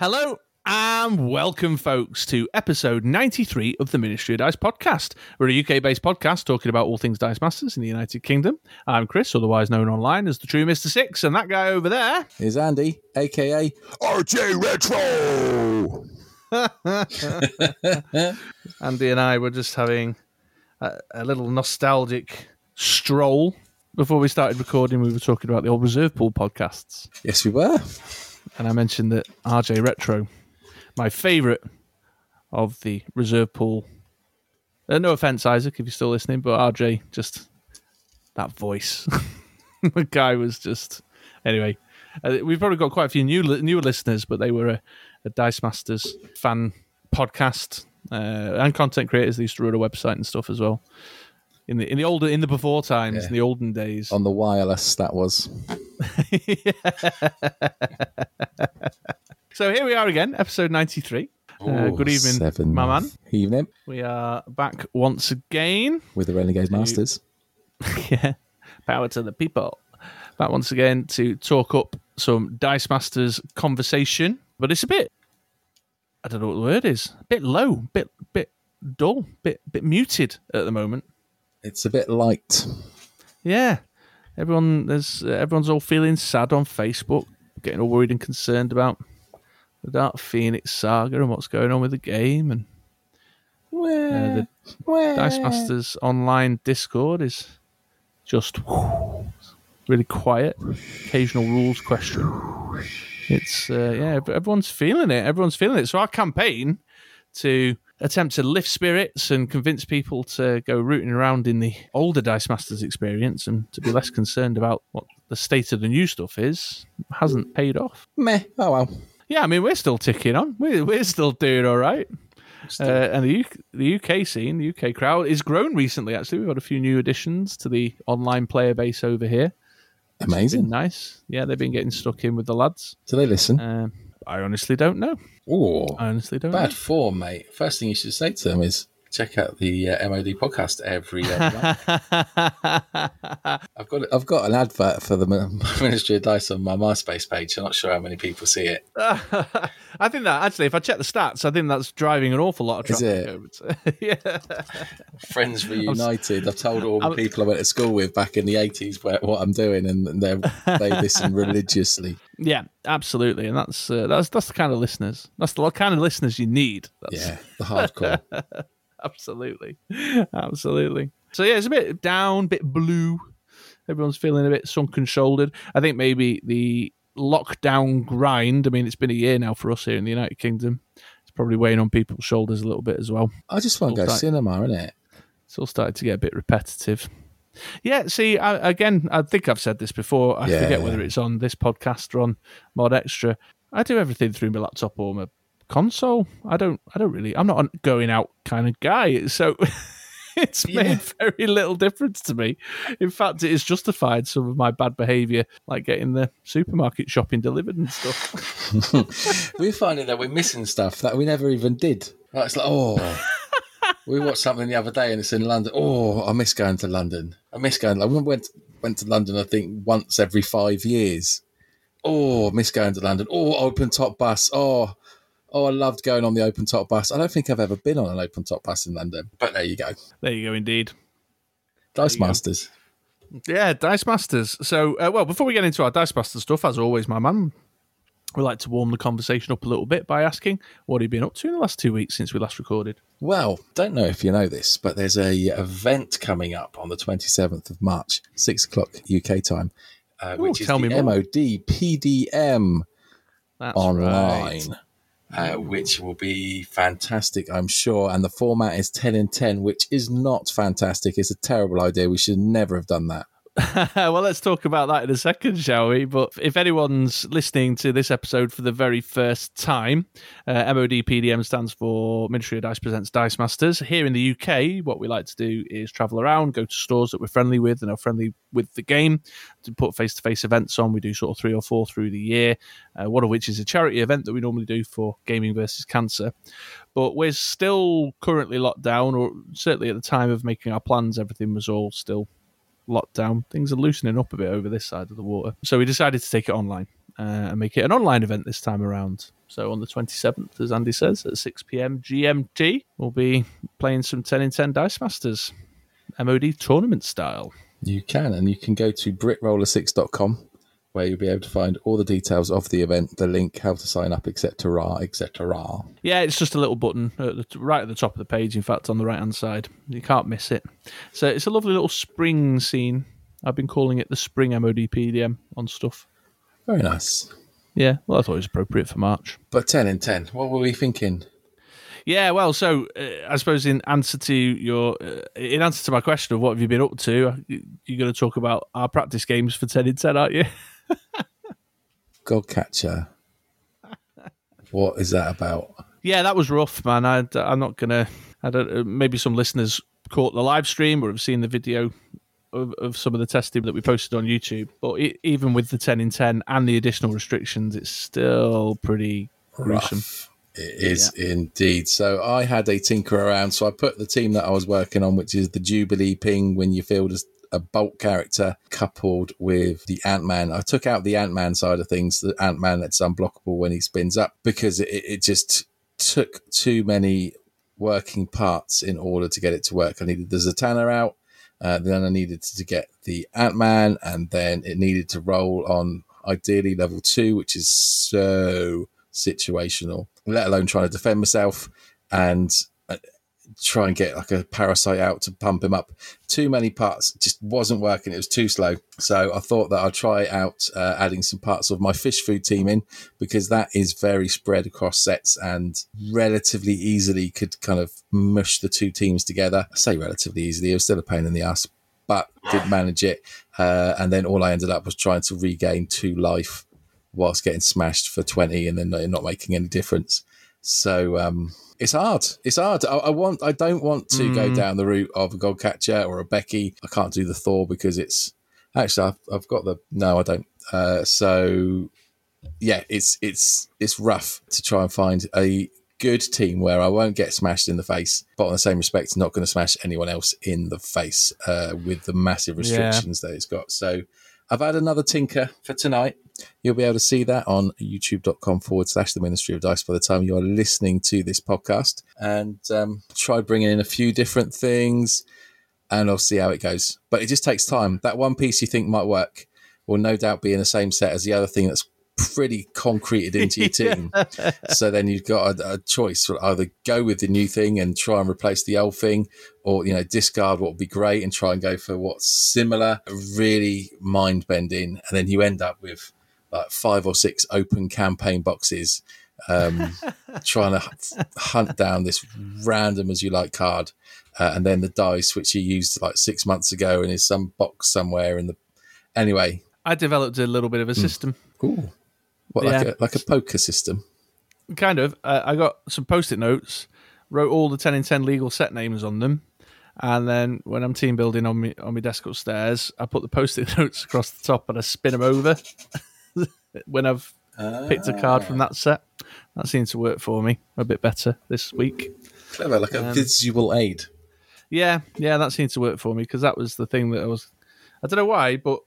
Hello and welcome, folks, to episode 93 of the Ministry of Dice podcast. We're a UK based podcast talking about all things Dice Masters in the United Kingdom. I'm Chris, otherwise known online as the True Mr. Six, and that guy over there is Andy, aka RJ Retro. Andy and I were just having a, a little nostalgic stroll before we started recording. We were talking about the old reserve pool podcasts. Yes, we were and I mentioned that RJ Retro, my favourite of the reserve pool. Uh, no offense, Isaac, if you're still listening, but RJ just that voice. the guy was just anyway. Uh, we've probably got quite a few new newer listeners, but they were a, a Dice Masters fan podcast uh, and content creators. They used to run a website and stuff as well in the in the older in the before times, yeah. in the olden days. On the wireless, that was. so here we are again, episode ninety three. Uh, good evening, seven. my man. Evening. We are back once again with the Renegade Masters. yeah, power to the people. Back once again to talk up some Dice Masters conversation, but it's a bit. I don't know what the word is. A bit low, bit bit dull, bit bit muted at the moment. It's a bit light. Yeah, everyone there's everyone's all feeling sad on Facebook, getting all worried and concerned about the Dark Phoenix saga and what's going on with the game, and uh, the Dice Masters online Discord is just really quiet. Occasional rules question. It's uh, yeah, everyone's feeling it. Everyone's feeling it. So our campaign to attempt to lift spirits and convince people to go rooting around in the older Dice Masters experience and to be less concerned about what the state of the new stuff is hasn't paid off. Meh. Oh well. Yeah, I mean we're still ticking on. We're we're still doing all right. Uh, and the UK, the UK scene, the UK crowd, is grown recently. Actually, we've got a few new additions to the online player base over here. Amazing, nice. Yeah, they've been getting stuck in with the lads. Do they listen? Uh, I honestly don't know. Oh, I honestly don't. Bad know. form, mate. First thing you should say to them is check out the uh, MOD podcast every. Uh, I've got I've got an advert for the Ministry of Dice on my MySpace page. I'm not sure how many people see it. I think that actually, if I check the stats, I think that's driving an awful lot of traffic. Is it? yeah. Friends reunited. I've told all the I'm, people I went to school with back in the 80s what I'm doing, and they they listen religiously. Yeah, absolutely, and that's uh, that's that's the kind of listeners. That's the kind of listeners you need. That's... Yeah, the hardcore. absolutely, absolutely. So yeah, it's a bit down, bit blue. Everyone's feeling a bit sunken shouldered. I think maybe the lockdown grind. I mean, it's been a year now for us here in the United Kingdom. It's probably weighing on people's shoulders a little bit as well. I just want to go started, cinema, isn't it? It's all started to get a bit repetitive. Yeah, see, I, again, I think I've said this before. I yeah, forget whether it's on this podcast or on Mod Extra. I do everything through my laptop or my console. I don't. I don't really. I'm not a going out kind of guy. So it's yeah. made very little difference to me. In fact, it has justified some of my bad behaviour, like getting the supermarket shopping delivered and stuff. we're finding that we're missing stuff that we never even did. it's like, oh. we watched something the other day and it's in London. Oh, I miss going to London. I miss going. I went went to London. I think once every five years. Oh, miss going to London. Oh, open top bus. Oh, Oh, I loved going on the open top bus. I don't think I've ever been on an open top bus in London, but there you go. There you go, indeed. Dice Masters. Go. Yeah, Dice Masters. So, uh, well, before we get into our Dice Master stuff, as always, my man, we like to warm the conversation up a little bit by asking what have you been up to in the last two weeks since we last recorded. Well, don't know if you know this, but there's a event coming up on the 27th of March, six o'clock UK time, uh, Ooh, which is the MOD PDM That's online. Right uh, which will be fantastic, I'm sure. And the format is 10 in 10, which is not fantastic. It's a terrible idea. We should never have done that. well, let's talk about that in a second, shall we? But if anyone's listening to this episode for the very first time, uh, stands for Ministry of Dice Presents Dice Masters. Here in the UK, what we like to do is travel around, go to stores that we're friendly with and are friendly with the game to put face to face events on. We do sort of three or four through the year, uh, one of which is a charity event that we normally do for Gaming versus Cancer. But we're still currently locked down, or certainly at the time of making our plans, everything was all still lockdown, things are loosening up a bit over this side of the water. So we decided to take it online. uh, and make it an online event this time around. So on the 27th, as Andy says, at 6 p.m. GMT, we'll be playing some 10 in 10 Dice Masters MOD tournament style. You can, and you can go to britroller6.com where you'll be able to find all the details of the event, the link, how to sign up, etc., etc. Yeah, it's just a little button at the, right at the top of the page. In fact, on the right hand side, you can't miss it. So it's a lovely little spring scene. I've been calling it the spring MOD PDM on stuff. Very nice. Yeah, well, I thought it was appropriate for March. But 10 in 10, what were we thinking? Yeah, well, so uh, I suppose in answer to your, uh, in answer to my question of what have you been up to, you're going to talk about our practice games for 10 in 10, aren't you? Godcatcher. what is that about? Yeah, that was rough, man. I, am not going to, I don't, uh, maybe some listeners caught the live stream or have seen the video of, of some of the testing that we posted on YouTube. But it, even with the 10 in 10 and the additional restrictions, it's still pretty gruesome. Rough. It is yeah. indeed. So I had a tinker around. So I put the team that I was working on, which is the Jubilee ping when you field a bulk character coupled with the Ant Man. I took out the Ant Man side of things, the Ant Man that's unblockable when he spins up, because it, it just took too many working parts in order to get it to work. I needed the Zatanna out, uh, then I needed to get the Ant Man, and then it needed to roll on ideally level two, which is so situational, let alone trying to defend myself and try and get like a parasite out to pump him up. Too many parts just wasn't working. It was too slow. So I thought that I'd try out uh, adding some parts of my fish food team in because that is very spread across sets and relatively easily could kind of mush the two teams together. I say relatively easily. It was still a pain in the ass, but did manage it. Uh, and then all I ended up was trying to regain two life whilst getting smashed for 20 and then not making any difference. So um, it's hard. It's hard. I, I, want. I don't want to mm. go down the route of a Godcatcher or a Becky. I can't do the Thor because it's actually I've, I've got the no. I don't. Uh, so yeah, it's it's it's rough to try and find a good team where I won't get smashed in the face, but on the same respect, not going to smash anyone else in the face uh, with the massive restrictions yeah. that it's got. So I've had another tinker for tonight. You'll be able to see that on youtube.com forward slash the Ministry of Dice by the time you're listening to this podcast. And um, try bringing in a few different things and I'll see how it goes. But it just takes time. That one piece you think might work will no doubt be in the same set as the other thing that's pretty concreted into your team. so then you've got a, a, choice: either go with the new thing and try and replace the old thing, or you know discard what would be great and try and go for what's similar. Really mind bending, and then you end up with like five or six open campaign boxes. Um, trying to hunt down this random as you like card, uh, and then the dice which you used like six months ago and is some box somewhere in the. Anyway, I developed a little bit of a hmm. system. Cool. What, yeah. like, a, like a poker system? Kind of. Uh, I got some post it notes, wrote all the 10 in 10 legal set names on them. And then when I'm team building on me on my desk upstairs, I put the post-it notes across the top and I spin them over when I've ah. picked a card from that set. That seems to work for me a bit better this week. Clever, like a um, visual aid. Yeah, yeah, that seemed to work for me because that was the thing that I was. I don't know why, but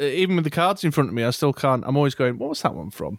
even with the cards in front of me, I still can't. I'm always going, what was that one from?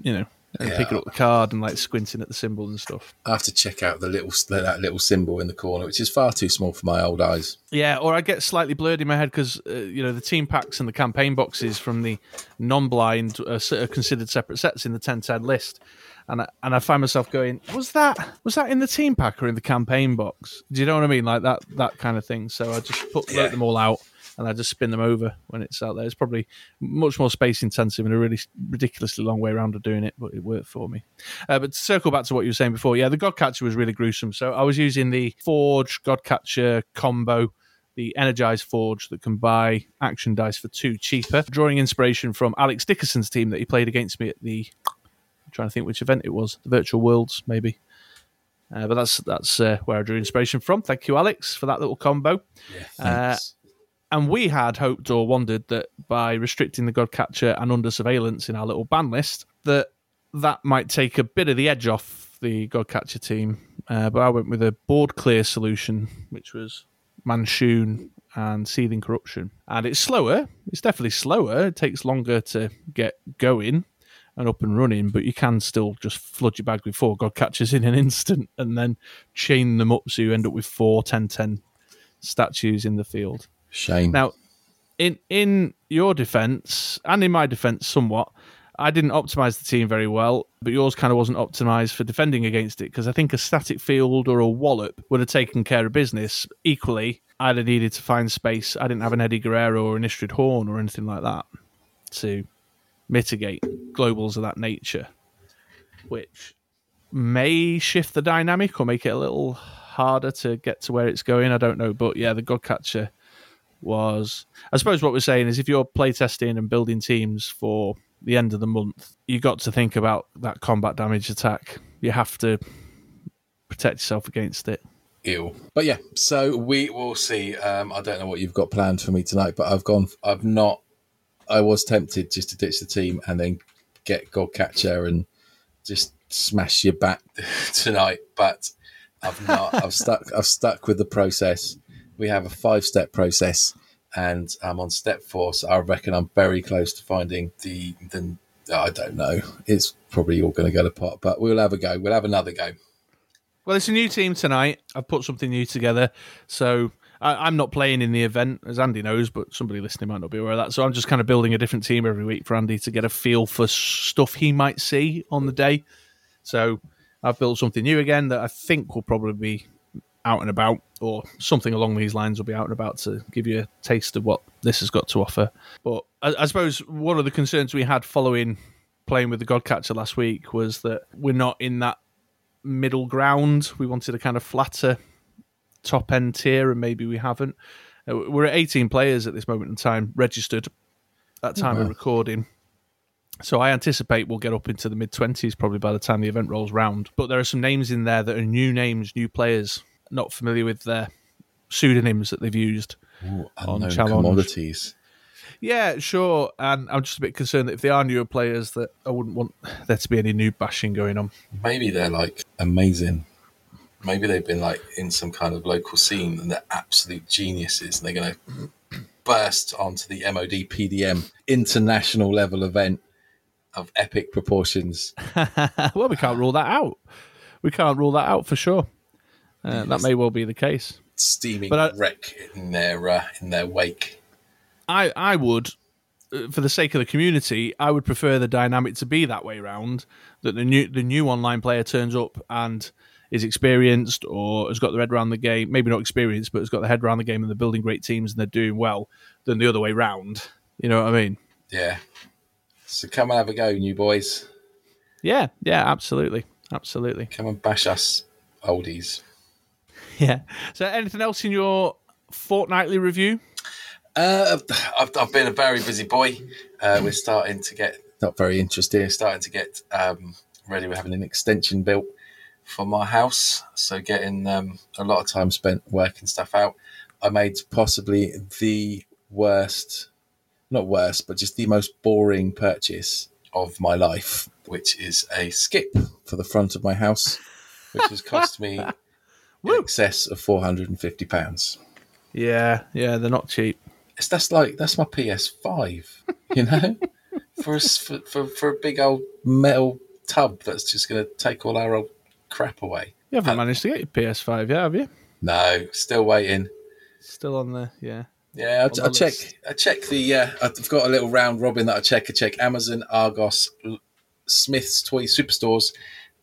You know, and yeah. picking up the card and like squinting at the symbol and stuff. I have to check out the little that little symbol in the corner, which is far too small for my old eyes. Yeah, or I get slightly blurred in my head because uh, you know the team packs and the campaign boxes from the non-blind are, are considered separate sets in the 10-10 list. And I, and I find myself going, was that was that in the team pack or in the campaign box? Do you know what I mean? Like that that kind of thing. So I just put yeah. them all out and I just spin them over when it's out there. It's probably much more space intensive and a really ridiculously long way around of doing it, but it worked for me. Uh, but to circle back to what you were saying before, yeah, the Godcatcher was really gruesome. So I was using the Forge Godcatcher combo the Energized Forge that can buy action dice for two cheaper. Drawing inspiration from Alex Dickerson's team that he played against me at the. I'm trying to think which event it was, the Virtual Worlds, maybe. Uh, but that's that's uh, where I drew inspiration from. Thank you, Alex, for that little combo. Yeah, and we had hoped or wondered that by restricting the Godcatcher and under surveillance in our little ban list, that that might take a bit of the edge off the Godcatcher team. Uh, but I went with a board clear solution, which was Manshoon and Seething Corruption. And it's slower. It's definitely slower. It takes longer to get going and up and running, but you can still just flood your bag with four god in an instant and then chain them up so you end up with four 10 10 statues in the field. Shame. Now, in in your defense and in my defense, somewhat, I didn't optimize the team very well, but yours kind of wasn't optimized for defending against it because I think a static field or a wallop would have taken care of business. Equally, I'd have needed to find space. I didn't have an Eddie Guerrero or an Istrid Horn or anything like that to mitigate globals of that nature, which may shift the dynamic or make it a little harder to get to where it's going. I don't know, but yeah, the Godcatcher was. I suppose what we're saying is if you're playtesting and building teams for the end of the month, you got to think about that combat damage attack. You have to protect yourself against it. Ew. But yeah, so we will see. Um, I don't know what you've got planned for me tonight, but I've gone. I've not. I was tempted just to ditch the team and then get Godcatcher and just smash your back tonight, but I've not. I've stuck. I've stuck with the process. We have a five-step process, and I'm on step four. So I reckon I'm very close to finding the. the I don't know. It's probably all going to go to pot, but we'll have a go. We'll have another go. Well, it's a new team tonight. I've put something new together. So I, am not playing in the event, as Andy knows, but somebody listening might not be aware of that. So I'm just kind of building a different team every week for Andy to get a feel for stuff he might see on the day. So I've built something new again that I think will probably be out and about, or something along these lines will be out and about to give you a taste of what this has got to offer. But I, I suppose one of the concerns we had following playing with the Godcatcher last week was that we're not in that middle ground. We wanted a kind of flatter top end tier, and maybe we haven't. Uh, we're at 18 players at this moment in time registered at time of recording. So I anticipate we'll get up into the mid 20s probably by the time the event rolls round. But there are some names in there that are new names, new players, not familiar with their pseudonyms that they've used Ooh, on Challonge. commodities. Yeah, sure. And I'm just a bit concerned that if they are newer players, that I wouldn't want there to be any new bashing going on. Maybe they're like amazing. Maybe they've been like in some kind of local scene and they're absolute geniuses and they're going to burst onto the MOD PDM international level event of epic proportions. well, we can't rule that out. We can't rule that out for sure. Uh, that may well be the case. Steaming but I, wreck in their uh, in their wake. I I would, uh, for the sake of the community, I would prefer the dynamic to be that way round. That the new the new online player turns up and is experienced or has got the head around the game. Maybe not experienced, but has got the head around the game and they're building great teams and they're doing well. Than the other way round. You know what I mean? Yeah. So come and have a go, new boys. Yeah, yeah, absolutely, absolutely. Come and bash us, oldies. Yeah. So, anything else in your fortnightly review? Uh, I've, I've been a very busy boy. Uh, we're starting to get not very interesting. Starting to get um, ready. We're having an extension built for my house, so getting um, a lot of time spent working stuff out. I made possibly the worst, not worst, but just the most boring purchase of my life, which is a skip for the front of my house, which has cost me in excess of four hundred and fifty pounds. Yeah, yeah, they're not cheap it's that's like that's my PS5, you know, for, a, for, for for a big old metal tub that's just going to take all our old crap away. You haven't managed to get your PS5 yet, have you? No, still waiting. Still on the yeah. Yeah, I, I check. I check the. Uh, I've got a little round robin that I check. I check Amazon, Argos, Smith's Toy Superstores,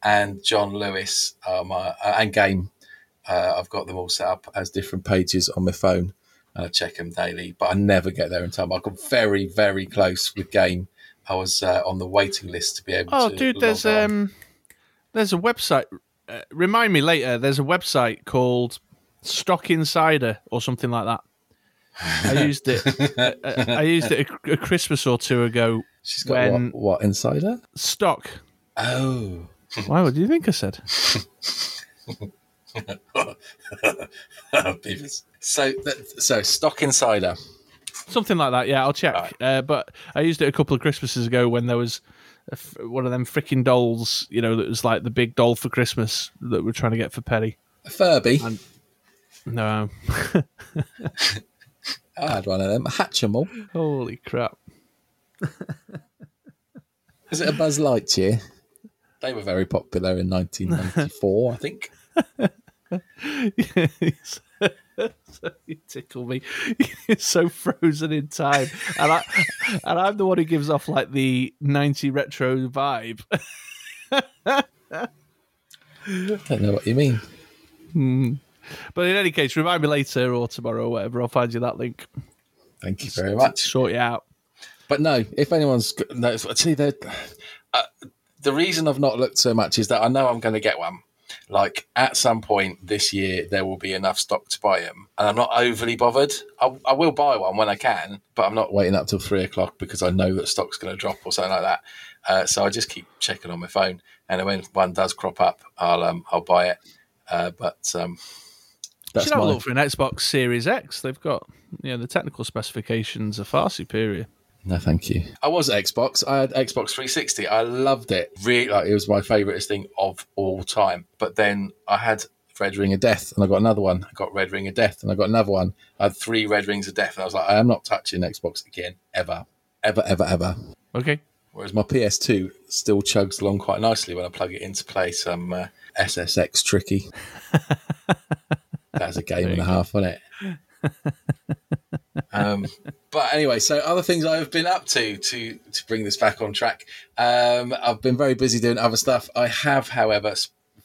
and John Lewis um, uh, and Game. Uh, I've got them all set up as different pages on my phone and I check them daily, but I never get there in time. I got very, very close with game. I was uh, on the waiting list to be able oh, to. Oh, dude, there's um, there's a website. Uh, remind me later. There's a website called Stock Insider or something like that. I used it. Uh, I used it a, a, Christmas or two ago. She's got when, what, what insider? Stock. Oh. Why? What do you think I said? Beavers. So, so stock insider, something like that. Yeah, I'll check. Right. Uh, but I used it a couple of Christmases ago when there was one of them freaking dolls. You know, that was like the big doll for Christmas that we're trying to get for Perry. A Furby. And, no. I had one of them. A Hatchimal. Holy crap! Is it a Buzz Lightyear? They were very popular in 1994, I think. you tickle me. You're so frozen in time, and I and I'm the one who gives off like the '90 retro vibe. I don't know what you mean. Hmm. But in any case, remind me later or tomorrow or whatever. I'll find you that link. Thank you very much. Sort you out. But no, if anyone's got- no, actually, the uh, the reason I've not looked so much is that I know I'm going to get one. Like at some point this year, there will be enough stock to buy them, and I'm not overly bothered. I, I will buy one when I can, but I'm not waiting up till three o'clock because I know that stock's going to drop or something like that. Uh, so I just keep checking on my phone, and when one does crop up, I'll um, I'll buy it. Uh, but um, You should have a look for an Xbox Series X. They've got, you know, the technical specifications are far superior. No, thank you. I was at Xbox. I had Xbox 360. I loved it. Really, like, it was my favourite thing of all time. But then I had Red Ring of Death, and I got another one. I got Red Ring of Death, and I got another one. I had three Red Rings of Death, and I was like, I am not touching Xbox again, ever, ever, ever, ever. Okay. Whereas my PS2 still chugs along quite nicely when I plug it in to play some uh, SSX Tricky. That's a game and a half, wasn't it? um, but anyway, so other things I've been up to to to bring this back on track. Um, I've been very busy doing other stuff. I have, however,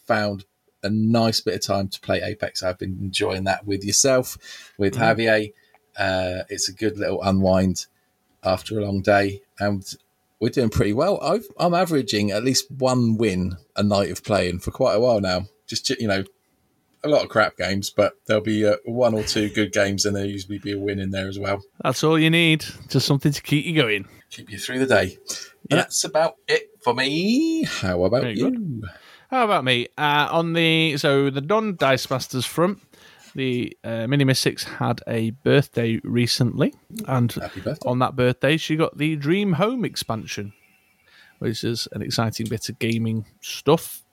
found a nice bit of time to play Apex. I've been enjoying that with yourself, with Javier. Uh, it's a good little unwind after a long day, and we're doing pretty well. I've, I'm averaging at least one win a night of playing for quite a while now. Just you know, a lot of crap games, but there'll be uh, one or two good games, and there'll usually be a win in there as well. That's all you need. Just something to keep you going. Keep you through the day. Yeah. That's about it for me. How about Very you? How about me? Uh, on the so the non Dice Masters front, the uh, Mini Mystics had a birthday recently, and birthday. on that birthday, she got the Dream Home expansion, which is an exciting bit of gaming stuff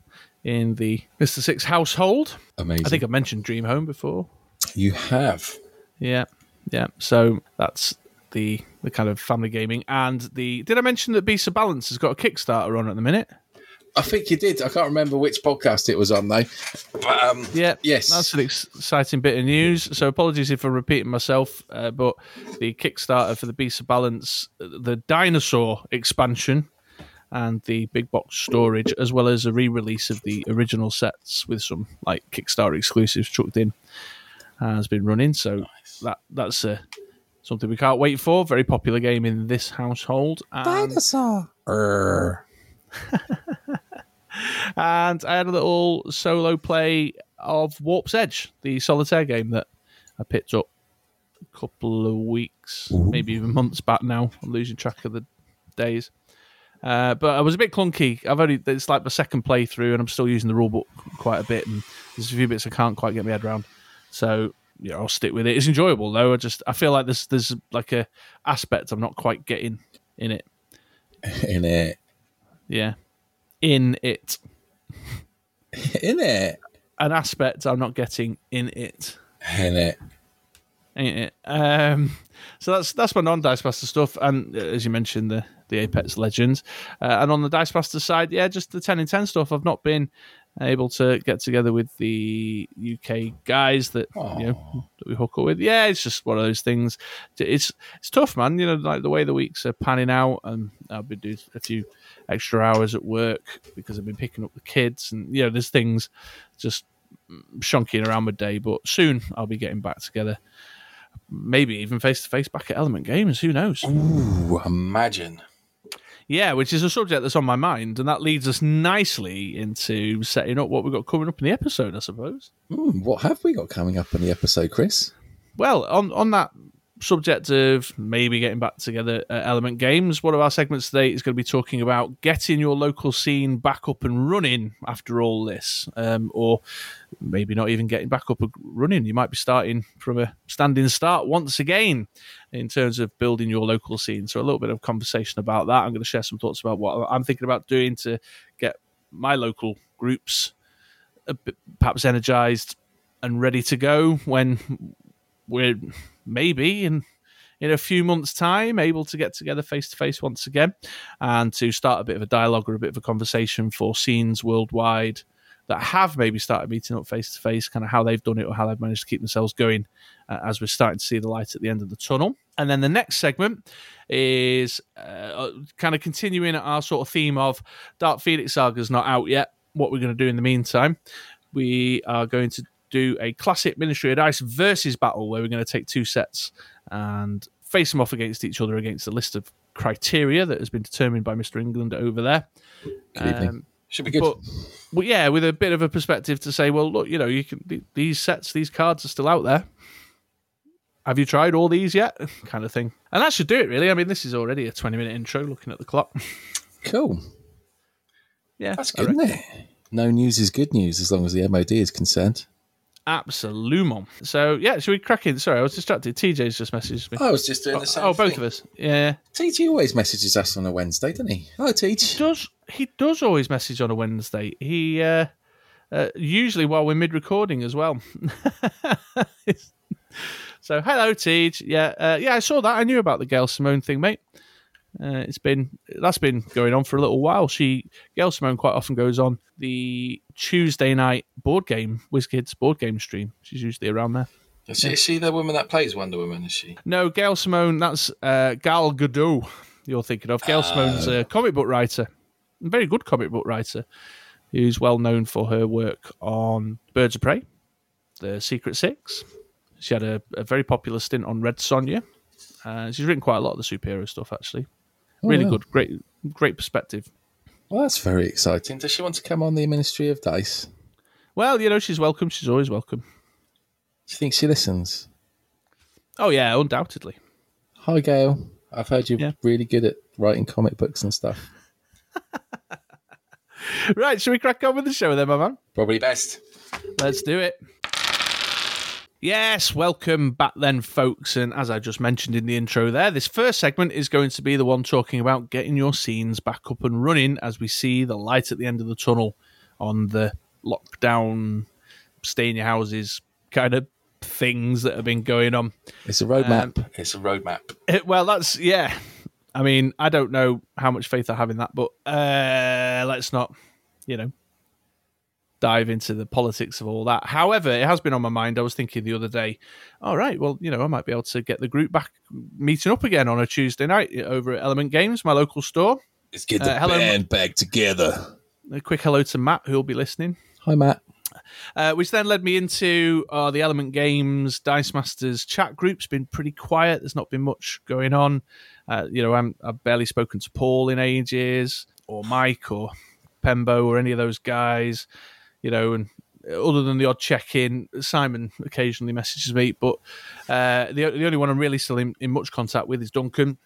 in the Mister Six household. Amazing. I think I mentioned Dream Home before. you have. Yeah, yeah. So that's the the kind of family gaming and the. Did I mention that Beast of Balance has got a Kickstarter on at the minute? I think you did. I can't remember which podcast it was on though. But um, Yeah, Yes. that's an exciting bit of news. So apologies if I'm repeating myself, uh, but the Kickstarter for the Beast of Balance, uh, the dinosaur expansion, and the big box storage, as well as a re-release of the original sets with some like Kickstarter exclusives chucked in, has been running. So that that's uh, something we can't wait for. Very popular game in this household. And dinosaur. Err. and I had a little solo play of Warp's Edge, the solitaire game that I picked up a couple of weeks, maybe even months back now. I'm losing track of the days. Uh, but I was a bit clunky. I've only it's like my second playthrough, and I'm still using the rulebook quite a bit, and there's a few bits I can't quite get my head around. So yeah, I'll stick with it. It's enjoyable though. I just I feel like there's there's like a aspect I'm not quite getting in it. In it. Yeah, in it. In it. an aspect I'm not getting in it. In it. Ain't it? Um, so that's that's my non-dice master stuff, and uh, as you mentioned, the the Apex Legends, uh, and on the dice master side, yeah, just the ten in ten stuff. I've not been able to get together with the UK guys that you know that we hook up with. Yeah, it's just one of those things. It's it's tough, man. You know, like the way the weeks are panning out, and I've been doing a few extra hours at work because I've been picking up the kids, and you know, there's things just shonking around my day. But soon I'll be getting back together maybe even face to face back at Element Games. Who knows? Ooh, imagine. Yeah, which is a subject that's on my mind, and that leads us nicely into setting up what we've got coming up in the episode, I suppose. Hmm, what have we got coming up in the episode, Chris? Well, on on that subject of maybe getting back together Element Games, one of our segments today is going to be talking about getting your local scene back up and running after all this, um, or maybe not even getting back up and running. You might be starting from a standing start once again in terms of building your local scene. So a little bit of conversation about that. I'm going to share some thoughts about what I'm thinking about doing to get my local groups bit, perhaps energized and ready to go when we're maybe in in a few months' time able to get together face to face once again and to start a bit of a dialogue or a bit of a conversation for scenes worldwide that have maybe started meeting up face to face, kind of how they've done it or how they've managed to keep themselves going uh, as we're starting to see the light at the end of the tunnel. And then the next segment is uh, kind of continuing our sort of theme of Dark Phoenix Saga's not out yet. What we're going to do in the meantime, we are going to do a classic Ministry of Dice versus battle where we're going to take two sets and face them off against each other against a list of criteria that has been determined by Mr. England over there. Um, Should be good. but, well, yeah, with a bit of a perspective to say, well, look, you know, you can these sets, these cards are still out there. Have you tried all these yet? Kind of thing. And that should do it, really. I mean, this is already a twenty-minute intro. Looking at the clock, cool. yeah, That's good, isn't it? No news is good news as long as the MOD is concerned. Absolument. So yeah, should we crack in? Sorry, I was distracted. TJ's just messaged me. I was just doing the same oh, both of us. Yeah, TJ always messages us on a Wednesday, doesn't he? Hi, he does. He does always message on a Wednesday. He uh, uh, usually while we're mid-recording as well. so hello, Tej. Yeah, uh, yeah, I saw that. I knew about the Gail Simone thing, mate. Uh, it's been that's been going on for a little while. She Gail Simone quite often goes on the Tuesday night board game WizKids board game stream. She's usually around there. Is she, is she the woman that plays Wonder Woman? Is she? No, Gail Simone. That's uh, Gal Gadot. You're thinking of Gail Simone's a comic book writer, a very good comic book writer, who's well known for her work on Birds of Prey, The Secret Six. She had a, a very popular stint on Red Sonja. Uh, she's written quite a lot of the superhero stuff, actually. Oh, really wow. good, great, great perspective. Well, that's very exciting. Does she want to come on the Ministry of Dice? Well, you know, she's welcome. She's always welcome. Do you think she listens? Oh yeah, undoubtedly. Hi, Gail. I've heard you're Yeah. really good at writing comic books and stuff. Right, should we crack on with the show then, my man? Probably best. Let's do it. Yes, welcome back then, folks. And as I just mentioned in the intro there, this first segment is going to be the one talking about getting your scenes back up and running as we see the light at the end of the tunnel on the lockdown, stay in your houses kind of things that have been going on. It's a roadmap. it's a roadmap. It- well, that's, yeah. I mean, I don't know how much faith I have in that, but uh, let's not, you know, dive into the politics of all that. However, it has been on my mind. I was thinking the other day, all right, well, you know, I might be able to get the group back meeting up again on a Tuesday night over at Element Games, my local store. Let's get the Uh, hello, band back together. A quick hello to Matt, who'll be listening. Hi, Matt. Uh, which then led me into uh, the Element Games Dice Masters chat group's been pretty quiet. There's not been much going on. Uh, you know, I'm, I've barely spoken to Paul in ages, or Mike, or Pembo, or any of those guys. You know, and other than the odd check in, Simon occasionally messages me, but uh, the the only one I'm really still in, in much contact with is Duncan.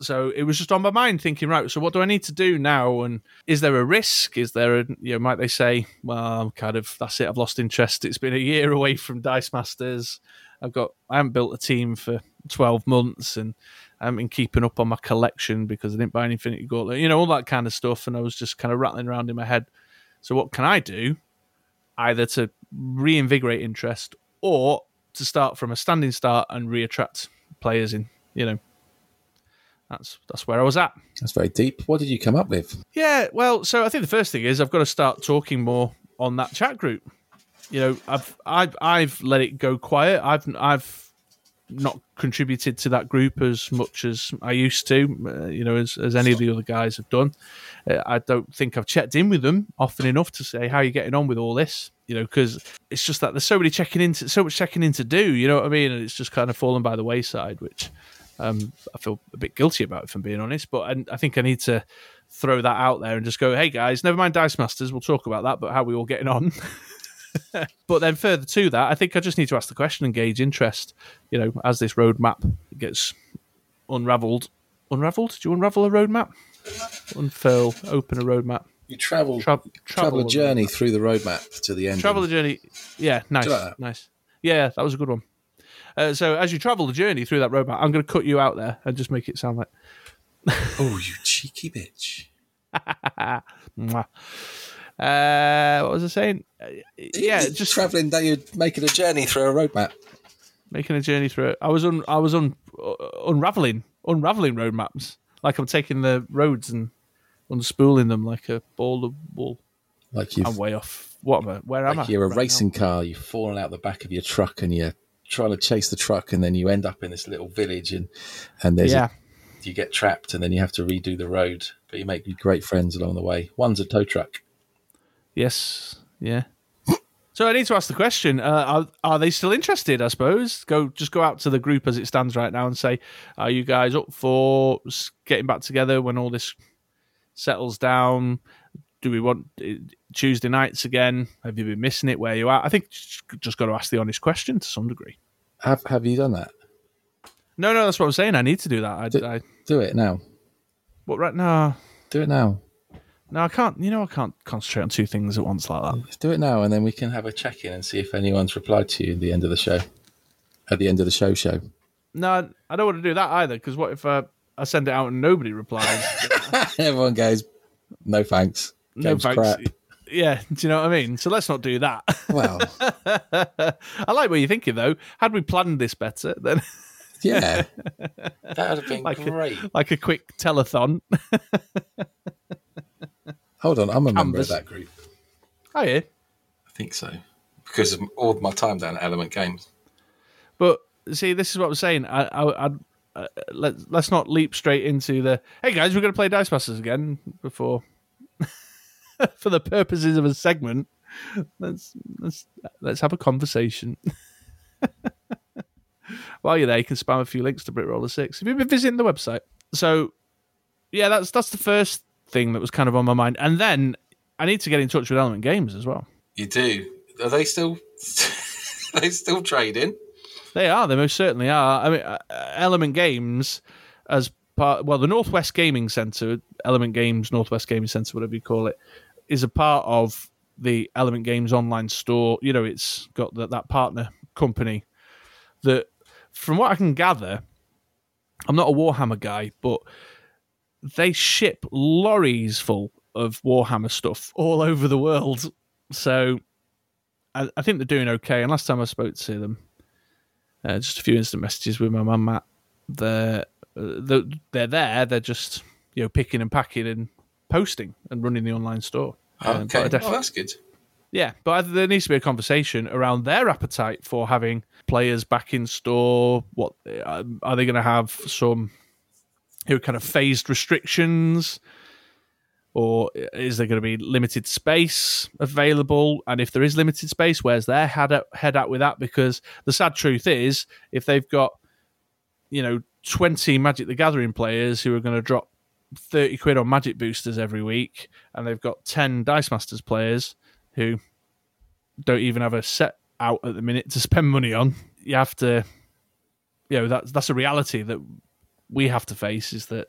So it was just on my mind, thinking, right. So what do I need to do now? And is there a risk? Is there a you know? Might they say, well, I'm kind of that's it. I've lost interest. It's been a year away from Dice Masters. I've got I haven't built a team for 12 months, and I haven't been keeping up on my collection because I didn't buy an Infinity Gauntlet. You know all that kind of stuff. And I was just kind of rattling around in my head. So what can I do? Either to reinvigorate interest or to start from a standing start and reattract players in. You know, that's that's where I was at. That's very deep. What did you come up with? Yeah, well, so I think the first thing is I've got to start talking more on that chat group. You know, I've I've I've let it go quiet. I've I've not contributed to that group as much as I used to. Uh, you know, as as any of the other guys have done. Uh, I don't think I've checked in with them often enough to say how are you getting on with all this. You know, because it's just that there's so many checking in, to, so much checking in to do. You know what I mean? And it's just kind of fallen by the wayside, which um, I feel a bit guilty about, if I'm being honest. But I, I think I need to throw that out there and just go, hey guys, never mind Dice Masters, we'll talk about that, but how are we all getting on? but then further to that, I think I just need to ask the question and gauge interest. You know, as this roadmap gets unravelled. Unravelled? Do you unravel a roadmap? Unfurl, open a roadmap. You travel Tra- travel a travel- journey through the roadmap to the end. Travel the journey. Yeah, nice, like nice. Yeah, that was a good one. Uh, so as you travel the journey through that roadmap, I'm going to cut you out there and just make it sound like Oh, you cheeky bitch! Uh, what was I saying? Uh, yeah, You're just traveling. That you're making a journey through a roadmap. making a journey through it. I was un, I was un, uh, unraveling unraveling road maps. Like I'm taking the roads and unspooling them like a ball of wool. Like you've I'm way off. What am I? Where am I? you're a right racing car, you've fallen out the back of your truck and you're trying to chase the truck and then you end up in this little village and and there's Yeah. a, you get trapped and then you have to redo the road, but you make great friends along the way. One's a tow truck. Yes. Yeah. So I need to ask the question: uh, Are are they still interested? I suppose go just go out to the group as it stands right now and say, "Are you guys up for getting back together when all this settles down? Do we want uh, Tuesday nights again? Have you been missing it? Where you at?" I think just, just got to ask the honest question to some degree. Have have you done that? No, no, that's what I'm saying. I need to do that. I, Do- I Do it now. What right now, Do it now. No, I can't. You know, I can't concentrate on two things at once like that. Let's do it now and then we can have a check in and see if anyone's replied to you at the end of the show. At the end of the show show. No, I don't want to do that either. Because what if uh, I send it out and nobody replies? Everyone goes, No thanks. no Game's thanks. crap. Yeah, do you know what I mean? So let's not do that. Well, I like what you're thinking though. Had we planned this better, then yeah. that would have been Like a- great. like a quick telethon. Hold on, I'm a member of that group. Oh yeah, I think so. Because of all of my time down at Element Games. but see, this is what I'm saying. I, I, I'd, uh, let let's not leap straight into the. Hey guys, we're going to play Dice Masters again before. For the purposes of a segment, let's let's let's have a conversation. While you're there, you can spam a few links to Brit Roller Six. Have you been visiting the website? So, yeah, that's that's the first thing that was kind of on my mind, and then I need to get in touch with Element Games as well. You do. Are they still are they still trading? They are. They most certainly are. I mean, uh, Element Games, as part, well, the Northwest Gaming Centre, Element Games, Northwest Gaming Centre, whatever you call it, is a part of the Element Games online store. You know, it's got that that partner company that, from what I can gather, I'm not a Warhammer guy, but they ship lorries full of Warhammer stuff all over the world. So I, I think they're doing okay. And last time I spoke to them, uh, just a few instant messages with my mum Matt. They're, uh, they're they're there. They're just you know picking and packing and posting and running the online store. I okay. def- oh, that's good. yeah, but there needs to be a conversation around their appetite for having players back in store. What uh, are they going to have? Some know, kind of phased restrictions, or is there going to be limited space available? And if there is limited space, where's their head at, head at with that? Because the sad truth is, if they've got you know twenty Magic the Gathering players who are going to drop thirty quid on Magic boosters every week, and they've got ten Dice Masters players who don't even have a set out at the minute to spend money on. You have to, you know, that's that's a reality that we have to face is that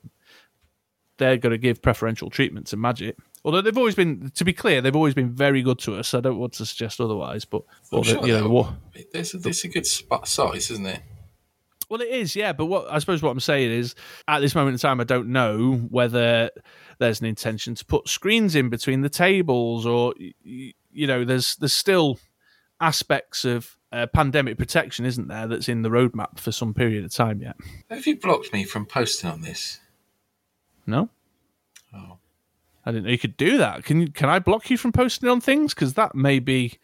they're going to give preferential treatment to Magic. Although they've always been, to be clear, they've always been very good to us. I don't want to suggest otherwise, but the- sure you know, they the will. war. This this is a good spot size, isn't it? Well, it is, yeah. But what I suppose what I'm saying is, at this moment in time, I don't know whether there's an intention to put screens in between the tables, or you know, there's there's still aspects of uh, pandemic protection, isn't there? That's in the roadmap for some period of time yet. Have you blocked me from posting on this? No, Oh. I didn't know you could do that. Can you, can I block you from posting on things? Because that may be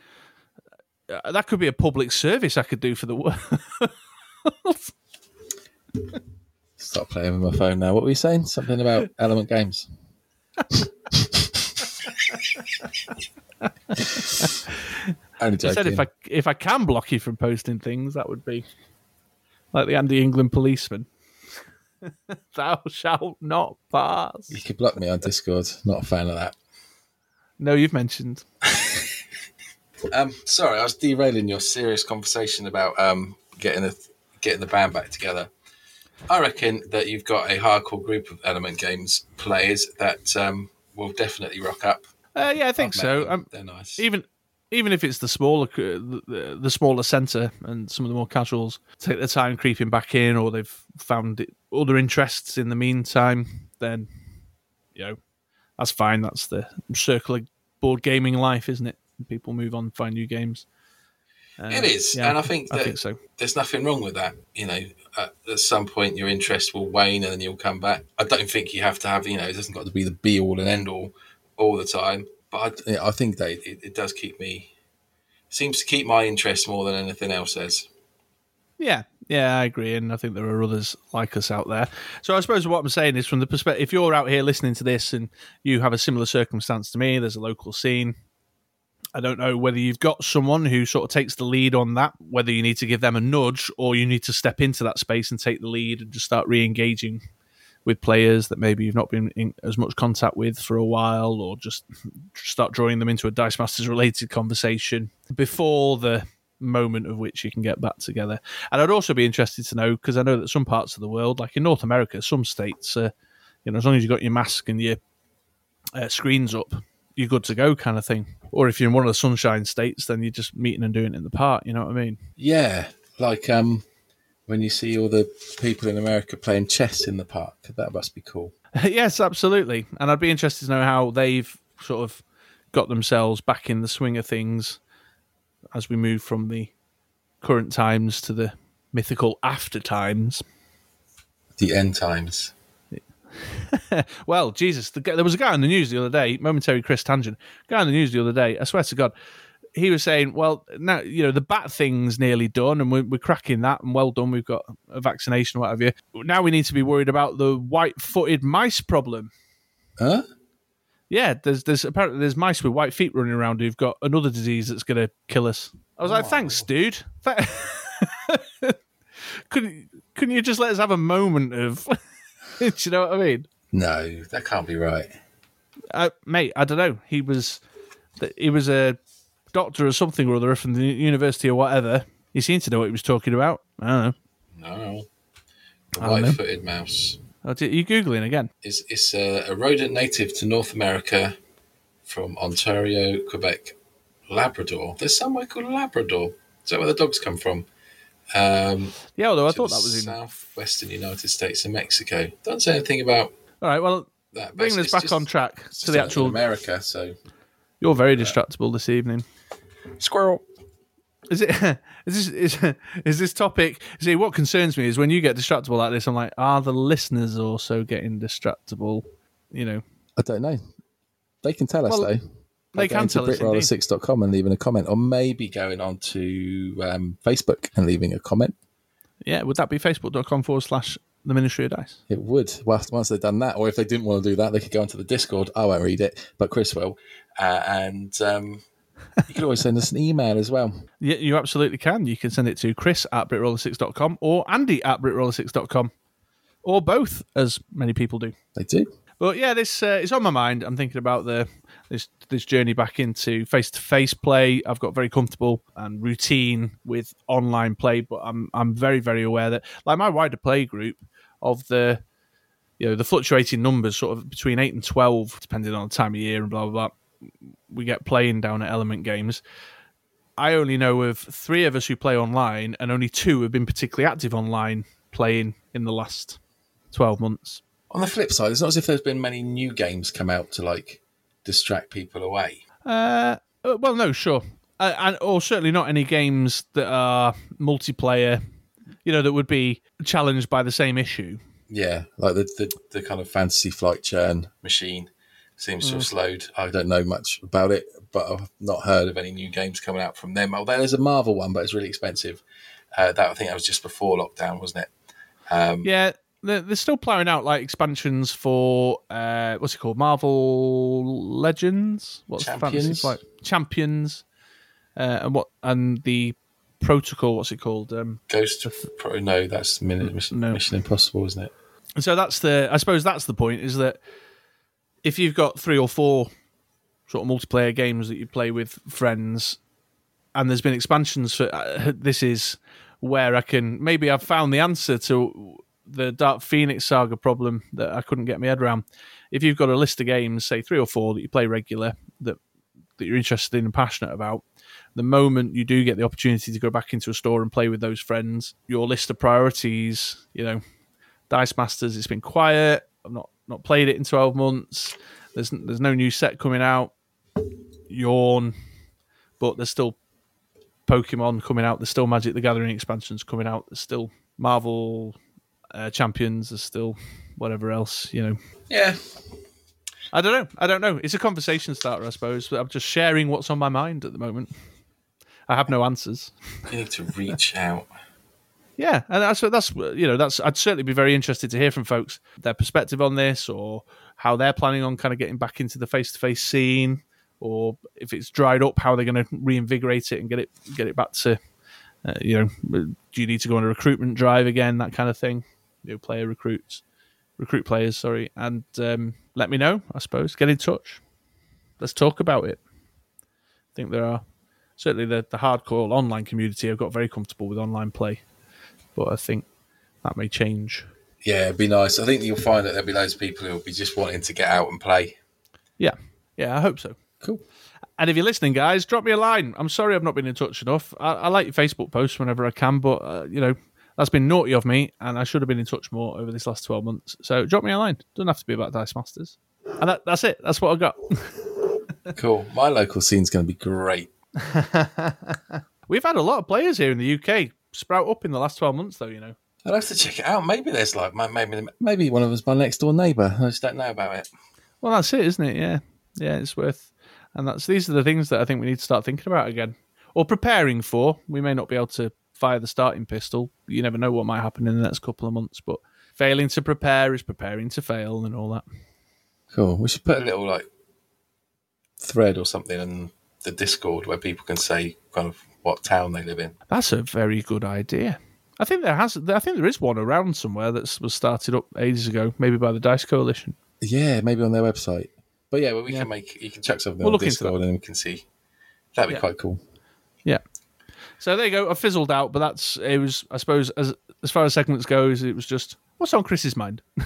uh, that could be a public service I could do for the world. Stop playing with my phone now. What were you saying? Something about Element Games. Only I said if I if I can block you from posting things, that would be like the Andy England policeman. Thou shalt not pass. You could block me on Discord. Not a fan of that. No, you've mentioned. Um, sorry, I was derailing your serious conversation about um, getting the getting the band back together. I reckon that you've got a hardcore group of Element Games players that um, will definitely rock up. Uh, yeah, I think I've so. Um, They're nice. even even if it's the smaller the, the, smaller centre and some of the more casuals take their time creeping back in, or they've found it, other interests in the meantime, then you know that's fine. That's the circle of board gaming life, isn't it? People move on, find new games. Uh, it is, yeah, and I think that I think so. there's nothing wrong with that. You know, at, at some point your interest will wane and then you'll come back. I don't think you have to have, you know, it doesn't got to be the be all and end all all the time. But I, I think it, it does keep me, seems to keep my interest more than anything else does. Yeah, yeah, I agree, and I think there are others like us out there. So I suppose what I'm saying is, from the perspective, if you're out here listening to this and you have a similar circumstance to me, there's a local scene. I don't know whether you've got someone who sort of takes the lead on that, whether you need to give them a nudge or you need to step into that space and take the lead and just start re-engaging with players that maybe you've not been in as much contact with for a while, or just start drawing them into a Dice Masters related conversation before the moment of which you can get back together. And I'd also be interested to know because I know that some parts of the world, like in North America, some states, uh, you know, as long as you've got your mask and your uh, screens up, you're good to go, kind of thing. Or if you're in one of the sunshine states, then you're just meeting and doing it in the park. You know what I mean? Yeah, like um, when you see all the people in America playing chess in the park, that must be cool. yes, absolutely. And I'd be interested to know how they've sort of got themselves back in the swing of things as we move from the current times to the mythical after times. The end times. well, Jesus, the, there was a guy on the news the other day, momentary Chris Tangent, guy on the news the other day, I swear to God, he was saying, well, now, you know, the bat thing's nearly done and we're, we're cracking that and well done, we've got a vaccination, what have you. Now we need to be worried about the white footed mice problem. Huh? Yeah, there's there's apparently there's mice with white feet running around who've got another disease that's going to kill us. I was like, thanks, dude. Th- couldn't couldn't you just let us have a moment of? Do you know what I mean? No, that can't be right. Uh, mate, I don't know. He was he was a doctor or something or other from the university or whatever. He seemed to know what he was talking about. I don't know. No. The I don't know. white footed mouse. Oh, are you googling again? is is a, a rodent native to North America from Ontario, Quebec, Labrador. There's somewhere called Labrador. Is that where the dogs come from? Um, Yeah, although I thought that was in. southwestern United States and Mexico. Don't say anything about All right, well, that. bringing us back on track to the actual. America. So You're very distractible this evening. Squirrel. Is it? Is this? Is, is this topic? See, what concerns me is when you get distractible like this. I'm like, are the listeners also getting distractible? You know, I don't know. They can tell us though. they By can going tell us. to indeed. britroller6.com and leaving a comment, or maybe going on to um, Facebook and leaving a comment. Yeah, would that be facebook.com forward slash the Ministry of Dice? It would. Once once they've done that, or if they didn't want to do that, they could go onto the Discord. I won't read it, but Chris will. Uh, and um, you can always send us an email as well. Yeah, you absolutely can. You can send it to chris at britroller6.com or andy at britroller6.com or both, as many people do. They do. But yeah, this uh, it's on my mind. I'm thinking about the this this journey back into face to face play. I've got very comfortable and routine with online play, but I'm I'm very very aware that like my wider play group of the you know the fluctuating numbers, sort of between eight and twelve, depending on the time of year and blah blah blah. We get playing down at Element Games. I only know of three of us who play online, and only two have been particularly active online playing in the last twelve months. On the flip side, it's not as if there's been many new games come out to like distract people away. Uh, uh, well, no, sure, uh, and or certainly not any games that are multiplayer. You know, that would be challenged by the same issue. Yeah, like the the, the kind of fantasy flight churn machine seems to have slowed. I don't know much about it, but I've not heard of any new games coming out from them. Although there's a Marvel one, but it's really expensive. Uh, that I think that was just before lockdown, wasn't it? Um, Yeah, they're, they're still plowing out like expansions for uh, what's it called, Marvel Legends. What's the fantasy Champions? flight champions? Uh, and what and the protocol? What's it called? Um, Ghost Pro. No, that's Mission, No. Mission Impossible, isn't it? And so that's the I suppose that's the point is that if you've got three or four sort of multiplayer games that you play with friends and there's been expansions for uh, this is where I can maybe I've found the answer to the Dark Phoenix saga problem that I couldn't get my head around. If you've got a list of games, say three or four that you play regular that that you're interested in and passionate about, the moment you do get the opportunity to go back into a store and play with those friends, your list of priorities, you know, Dice Masters, it's been quiet. I've not not played it in twelve months. There's there's no new set coming out. Yawn, but there's still Pokemon coming out. There's still Magic the Gathering expansions coming out. There's still Marvel uh, Champions. There's still whatever else. You know, Yeah. I don't know. I don't know. It's a conversation starter, I suppose. But I'm just sharing what's on my mind at the moment. I have no answers. You need to reach out. Yeah, and that's that's you know that's I'd certainly be very interested to hear from folks their perspective on this or how they're planning on kind of getting back into the face to face scene or if it's dried up how they're going to reinvigorate it and get it get it back to uh, you know do you need to go on a recruitment drive again that kind of thing? You know player recruits recruit players sorry. And um, let me know I suppose. Get in touch. Let's talk about it. I think there are certainly the the hardcore online community have got very comfortable with online play but I think that may change. Yeah, it'd be nice. I think you'll find that there'll be loads of people who'll be just wanting to get out and play. Yeah, yeah, I hope so. Cool. And if you're listening, guys, drop me a line. I'm sorry I've not been in touch enough. I, I like your Facebook posts whenever I can, but uh, you know that's been naughty of me, and I should have been in touch more over this last 12 months. So drop me a line. Doesn't have to be about Dice Masters. And that, that's it. That's what I got. Cool. My local scene's going to be great. We've had a lot of players here in the UK sprout up in the last 12 months, though. You know. I'd have to check it out. Maybe there's like maybe maybe one of us my next door neighbour. I just don't know about it. Well, that's it, isn't it? Yeah, yeah, it's worth. And that's these are the things that I think we need to start thinking about again, or preparing for. We may not be able to fire the starting pistol. You never know what might happen in the next couple of months. But failing to prepare is preparing to fail, and all that. Cool. We should put a little like thread or something in the Discord where people can say kind of what town they live in. That's a very good idea. I think there has. I think there is one around somewhere that was started up ages ago, maybe by the Dice Coalition. Yeah, maybe on their website. But yeah, well, we Yeah. can make you can chuck something We'll on look into Discord and we can see. That'd be Yeah. quite cool. Yeah. So there you go. I fizzled out, but that's it. Was I suppose as as far as segments goes, it was just what's on Chris's mind.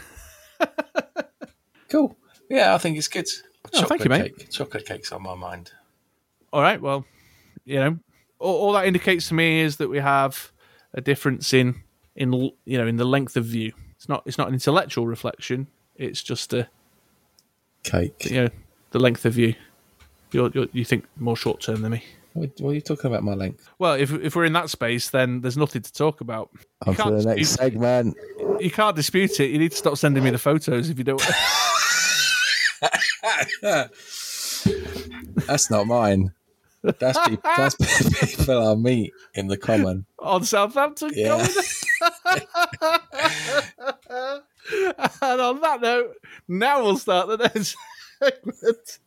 Cool. Yeah, I think it's good. Oh, thank you, mate. Cake. Chocolate cake's on my mind. All right. Well, you know, all, all that indicates to me is that we have a difference in in you know in the length of view. It's not it's not an intellectual reflection. It's just a Cake. you know the length of view. You're, you're, you think more short term than me. What, what are you talking about? My length. Well, if if we're in that space, then there's nothing to talk about. On to the next segment. You can't dispute it. You need to stop sending me the photos if you don't. That's not mine. That's people, that's people I meet in the common. on Southampton. Yeah. And on that note, now we'll start the next segment.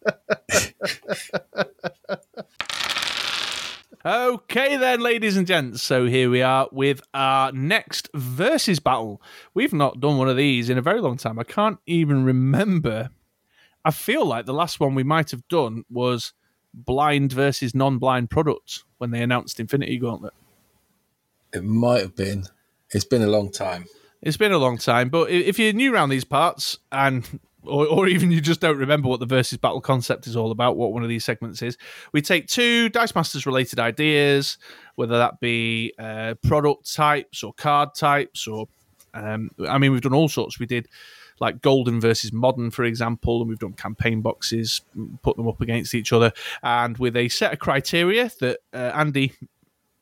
okay, then, ladies and gents. So here we are with our next versus battle. We've not done one of these in a very long time. I can't even remember. I feel like the last one we might have done was blind versus non-blind products when they announced Infinity Gauntlet. It might have been. It's been a long time. It's been a long time, but if you're new around these parts and or, or even you just don't remember what the versus battle concept is all about, what one of these segments is, we take two Dice Masters related ideas, whether that be uh, product types or card types, or um, I mean, we've done all sorts. We did like golden versus modern, for example, and we've done campaign boxes, put them up against each other, and with a set of criteria that uh, Andy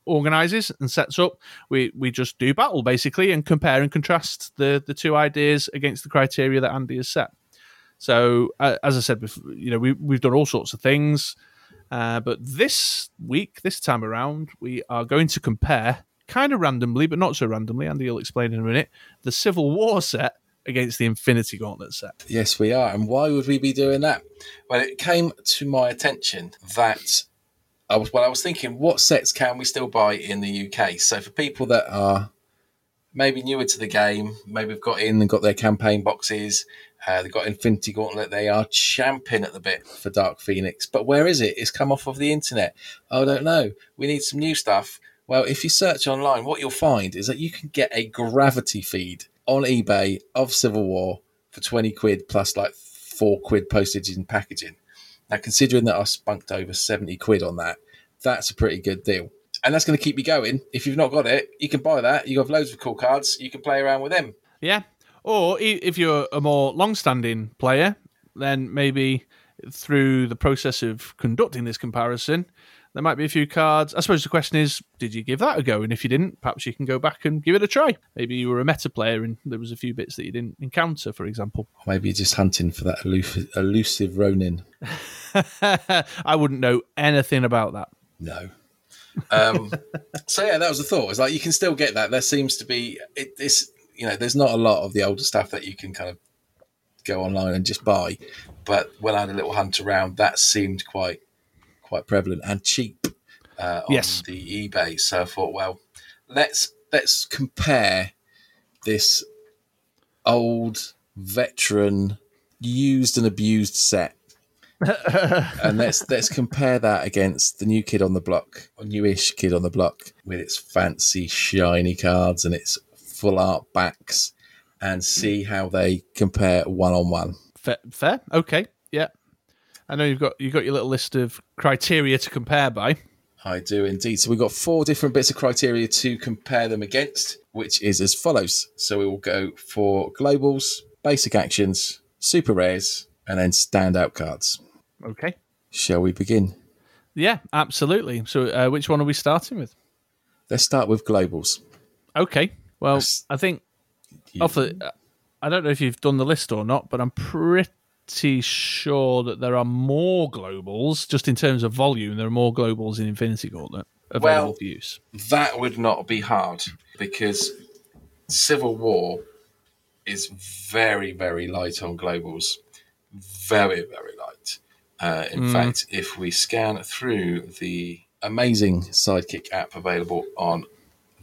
organizes and sets up we we just do battle basically and compare and contrast the the two ideas against the criteria that Andy has set. So uh, as I said before you know we we've done all sorts of things uh, but this week this time around we are going to compare kind of randomly but not so randomly Andy will explain in a minute the Civil War set against the Infinity Gauntlet set Yes, we are. And why would we be doing that? Well, it came to my attention that I was well, I was thinking, what sets can we still buy in the UK? So for people that are maybe newer to the game, maybe have got in and got their campaign boxes, uh, they've got Infinity Gauntlet, they are champing at the bit for Dark Phoenix. But where is it? It's come off of the internet. I don't know. We need some new stuff. Well, if you search online, what you'll find is that you can get a gravity feed on eBay of Civil War for 20 quid plus like four quid postage and packaging. Now, considering that I spunked over 70 quid on that, that's a pretty good deal. And that's going to keep you going. If you've not got it, you can buy that. You have got loads of cool cards. You can play around with them. Yeah. Or if you're a more long-standing player, then maybe through the process of conducting this comparison, there might be a few cards. I suppose the question is, did you give that a go? And if you didn't, perhaps you can go back and give it a try. Maybe you were a meta player and there was a few bits that you didn't encounter, for example. Or maybe you're just hunting for that elusive, elusive Ronin. I wouldn't know anything about that. No. Um, so yeah, that was the thought. It's like you can still get that. There seems to be it, it's you know there's not a lot of the older stuff that you can kind of go online and just buy. But when I had a little hunt around, that seemed quite quite prevalent and cheap uh, on Yes. the eBay. So I thought, well, let's let's compare this old veteran used and abused set and let's let's compare that against the new kid on the block, or newish kid on the block, with its fancy shiny cards and its full art backs, and see how they compare one on one. Fair, fair. Okay. Yeah. I know you've got you've got your little list of criteria to compare by. I do indeed. So we've got four different bits of criteria to compare them against, which is as follows. So we will go for globals, basic actions, super rares, and then standout cards. Okay. Shall we begin? Yeah, absolutely. So, uh, which one are we starting with? Let's start with globals. Okay. Well, Yes. I think off the, I don't know if you've done the list or not, but I'm pretty sure that there are more globals, just in terms of volume. There are more globals in Infinity Gauntlet available Well- for use. That would not be hard because Civil War is very, very light on globals. Very, very light. Uh, in fact, if we scan through the amazing Sidekick app available on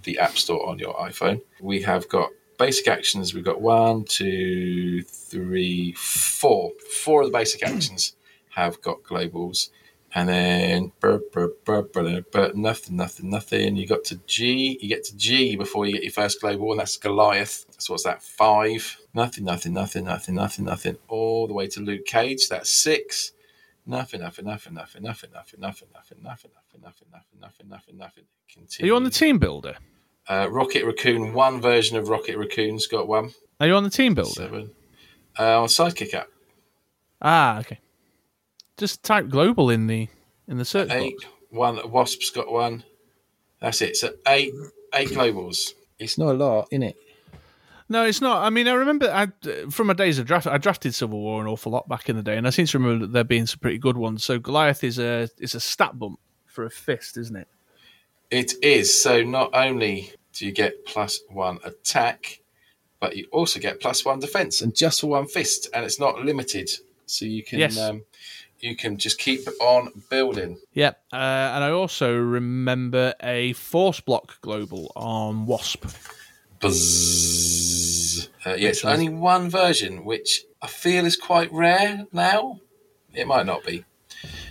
the App Store on your iPhone, we have got basic actions. We've got one, two, three, four. Four of the basic actions have got globals. And then brr, brr, brr, brr, brr, nothing, nothing, nothing. You got to G. You get to G before you get your first global, and that's Goliath. So what's that? Five. Nothing, nothing, nothing, nothing, nothing, nothing. All the way to Luke Cage. That's six. Nothing, nothing, nothing, nothing, nothing, nothing, nothing, nothing, nothing, nothing, nothing, nothing, nothing, nothing, nothing. Are Continue. you on the team builder? Uh, Rocket Raccoon? One version of Rocket Raccoon's got one. Are you on the team builder? Seven. Uh, on Sidekick app. Ah, okay. Just type global in the in the search Eight. box. One. Wasp's got one. That's it. So eight. Eight globals. It's not a lot, in it? No, it's not. I mean, I remember I, from my days of draft, I drafted Civil War an awful lot back in the day, and I seem to remember there being some pretty good ones. So Goliath is a is a stat bump for a fist, isn't it? It is. So not only do you get plus one attack, but you also get plus one defense, and just for one fist, and it's not limited. So you can Yes. um, you can just keep on building. Yeah, uh, and I also remember a force block global on Wasp. Buzz. Uh, yeah, only one version, which I feel is quite rare now. It might not be.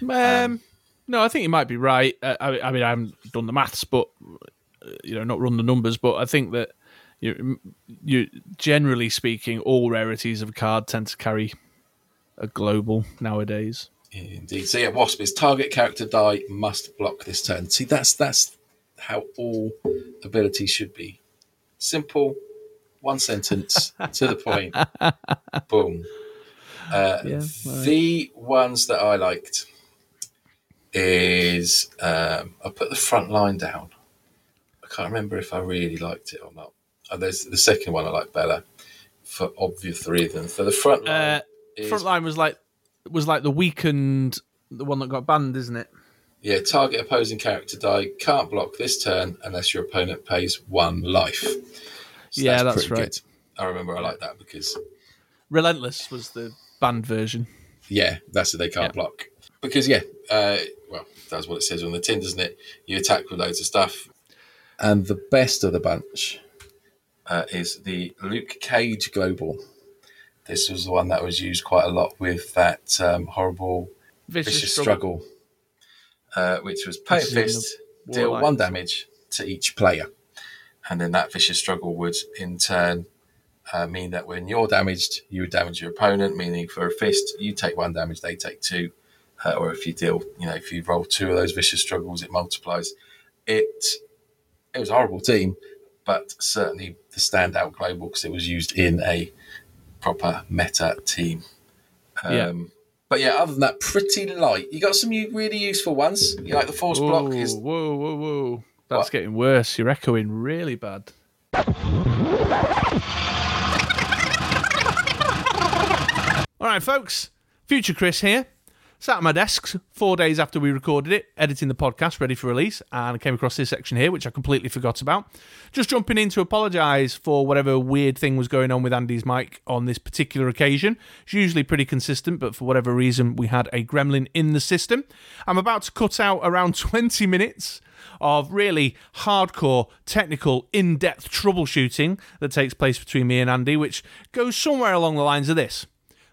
Um, no, I think you might be right. Uh, I, I mean, I haven't done the maths, but uh, you know, not run the numbers. But I think that you, you generally speaking, all rarities of a card tend to carry a global nowadays. Indeed. So yeah, Wasp is target character die must block this turn. See, that's that's how all abilities should be. Simple, one sentence to the point. Boom. Uh, Yeah, The ones that I liked is um, I put the front line down. I can't remember if I really liked it or not. Uh, there's the second one I like better for obvious reasons. So the front line Uh, is front line was like was like the weakened, the one that got banned, isn't it? Yeah, target opposing character die can't block this turn unless your opponent pays one life. So Yeah, that's pretty right. good. I remember I like that because Relentless was the banned version. yeah, that's it. They can't Yeah. block because yeah, uh, well, that's what it says on the tin, doesn't it? You attack with loads of stuff. And the best of the bunch uh, is the Luke Cage Global. This was the one that was used quite a lot with that um, horrible Vicious, vicious struggle. struggle, uh, which was pay a This is in the fist, deal one damage to each player, and then that vicious struggle would in turn uh, mean that when you're damaged, you would damage your opponent. Meaning for a fist, you take one damage, they take two, uh, or if you deal, you know, if you roll two of those vicious struggles, it multiplies. It it was a horrible team, but certainly the standout global because it was used in a proper meta team. Um, Yeah. But yeah, other than that, pretty light. You got some really useful ones. You like the force block Whoa, is whoa, whoa, whoa. That's What? getting worse. You're echoing really bad. All right, folks. Future Chris here. Sat at my desk four days after we recorded it, editing the podcast ready for release, and I came across this section here, which I completely forgot about. Just jumping in to apologise for whatever weird thing was going on with Andy's mic on this particular occasion. It's usually pretty consistent, but for whatever reason, we had a gremlin in the system. I'm about to cut out around 20 minutes of really hardcore, technical, in depth troubleshooting that takes place between me and Andy, which goes somewhere along the lines of this.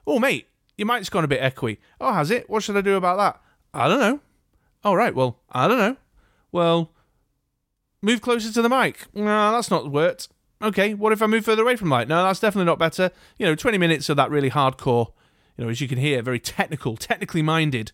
Oh, mate, your mic's gone a bit echoey. Oh, has it? What should I do about that? I don't know. All right, well, I don't know. Well, move closer to the mic. No, that's not worked. Okay, what if I move further away from mic? No, that's definitely not better. You know, 20 minutes of that really hardcore, you know, as you can hear, very technical, technically minded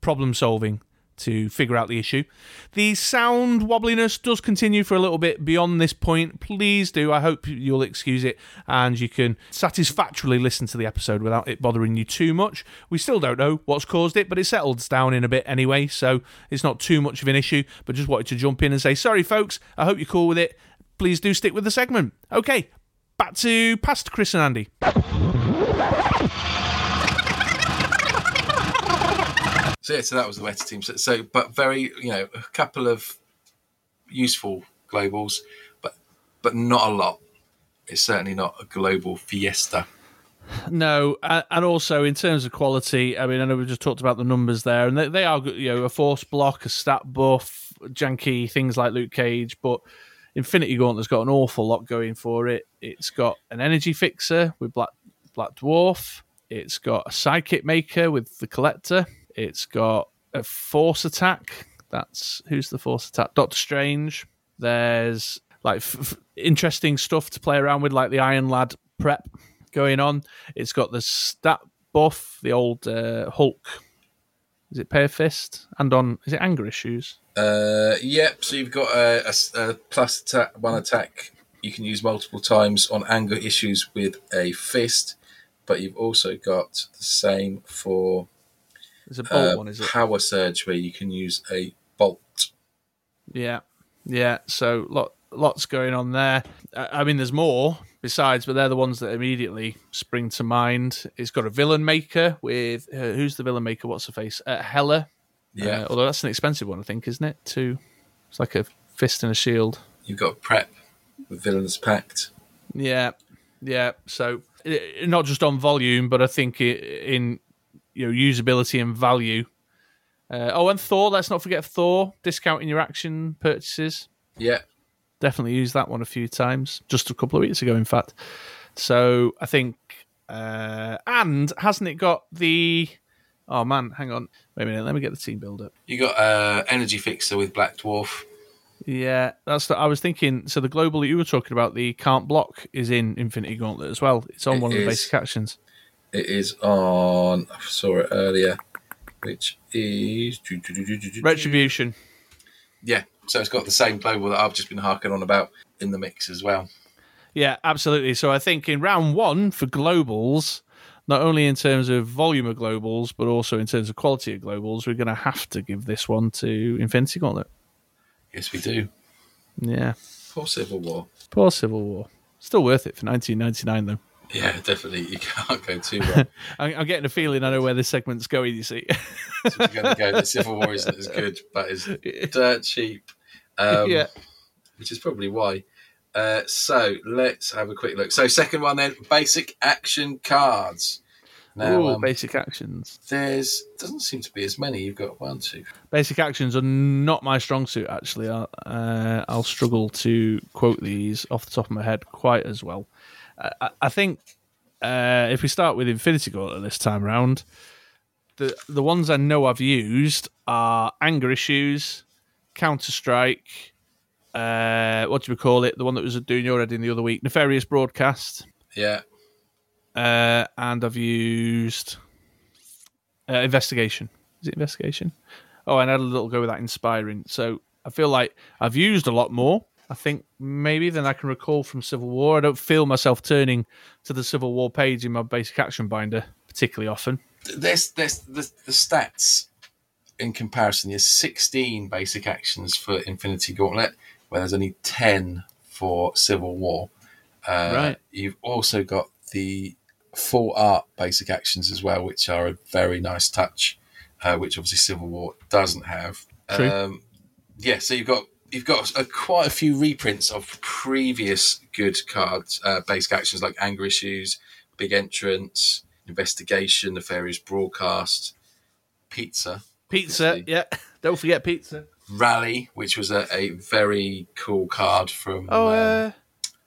problem solving to figure out the issue. The sound wobbliness does continue for a little bit beyond this point. Please do. I hope you'll excuse it and you can satisfactorily listen to the episode without it bothering you too much. We still don't know what's caused it, but it settles down in a bit anyway, so it's not too much of an issue. But just wanted to jump in and say, sorry, folks. I hope you're cool with it. Please do stick with the segment. Okay, back to past Chris and Andy. So yeah, so that was the meta team. So, so, but very, you know, a couple of useful globals, but but not a lot. It's certainly not a global fiesta. No, and also in terms of quality, I mean, I know we just talked about the numbers there, and they, they are you know a force block, a stat buff, janky things like Luke Cage, but Infinity Gauntlet's got an awful lot going for it. It's got an energy fixer with Black Black Dwarf. It's got a sidekick maker with the Collector. It's got a force attack. That's who's the force attack? Doctor Strange. There's like f- f- interesting stuff to play around with, like the Iron Lad prep going on. It's got the stat buff, the old uh, Hulk. Is it Pair Fist? And on is it anger issues? Uh, yep. So you've got a plus attack, one attack. You can use multiple times on anger issues with a fist, but you've also got the same for It's a bolt uh, one, is it? power surge, where you can use a bolt. Yeah, yeah. So lot lots going on there. I I mean, there's more besides, but they're the ones that immediately spring to mind. It's got a villain maker with uh, who's the villain maker? What's her face? Uh, Hela. Yeah. Uh, although that's an expensive one, I think, isn't it? Two. It's like a fist and a shield. You've got prep with villains pact. Yeah, yeah. So not just on volume, but I think in you know usability and value. Uh, oh, and Thor. Let's not forget Thor. Discounting your action purchases. Yeah. Definitely used that one a few times, just a couple of weeks ago, in fact. So I think, uh, and hasn't it got the? Oh man, hang on, wait a minute. Let me get the team build up. You got uh, energy fixer with Black Dwarf. Yeah, that's. The, I was thinking. So the global that you were talking about, the can't block, is in Infinity Gauntlet as well. It's on It one of the basic actions. It is on. I saw it earlier, which is Retribution. Yeah, so it's got the same global that I've just been harking on about in the mix as well. Yeah, absolutely. So I think in round one for globals, not only in terms of volume of globals, but also in terms of quality of globals, we're going to have to give this one to Infinity Gauntlet. Yes, we do. Yeah, Poor Civil War. poor Civil War. Still worth it for 1999 though. Yeah, definitely. You can't go too wrong. I'm, I'm getting a feeling I know where this segment's going. You see, so you're going to go. The Civil War isn't as good, but it's dirt cheap. Um, yeah, which is probably why. Uh, so let's have a quick look. So second one then, basic action cards. Now Ooh, um, basic actions. there's doesn't seem to be as many. You've got one, two. Basic actions are not my strong suit. Actually, I'll, uh, I'll struggle to quote these off the top of my head quite as well. I, I think uh, if we start with Infinity Gauntlet this time around, the the ones I know I've used are Anger Issues, Counter Strike. Uh, what do we call it? The one that was doing your head in the other week, Nefarious Broadcast. Yeah, uh, and I've used uh, investigation. Is it investigation? Oh, and I had a little go with that inspiring. So I feel like I've used a lot more. I think maybe than I can recall from Civil War. I don't feel myself turning to the Civil War page in my basic action binder particularly often. there's there's the, the stats in comparison. There's 16 basic actions for Infinity Gauntlet, where there's only 10 for Civil War. Uh, Right. You've also got the full art basic actions as well, which are a very nice touch, uh, which obviously Civil War doesn't have. True. Um, yeah, so you've got you've got a, quite a few reprints of previous good cards, uh, basic actions like anger issues, big entrance, investigation, the nefarious broadcast, pizza, Pizza, Obviously. yeah. Don't forget pizza. rally, which was a, a very cool card from Oh, um, uh,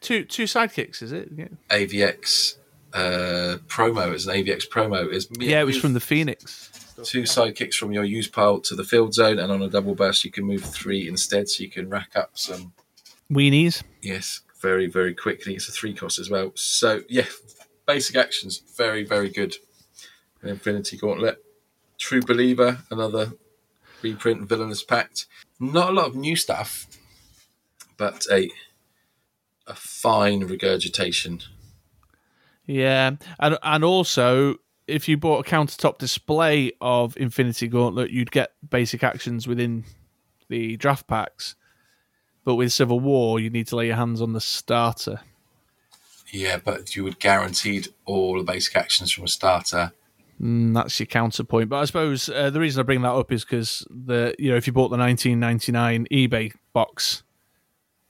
two two sidekicks, is it? Yeah, AVX uh, promo. It's an AVX promo. It's yeah it was from the Phoenix. Two sidekicks from your use pile to the field zone, and on a double burst you can move three instead, so you can rack up some Weenies. Yes, very, very quickly. It's a three cost as well. So, yeah, basic actions, very, very good. And Infinity Gauntlet. True Believer, another reprint, Villainous Pact. Not a lot of new stuff, but a a fine regurgitation. Yeah, and and also if you bought a countertop display of Infinity Gauntlet, you'd get basic actions within the draft packs. But with Civil War, you need to lay your hands on the starter. Yeah, but you would guaranteed all the basic actions from a starter. Mm, that's your counterpoint. But I suppose uh, the reason I bring that up is because the you know if you bought the 1999 eBay box,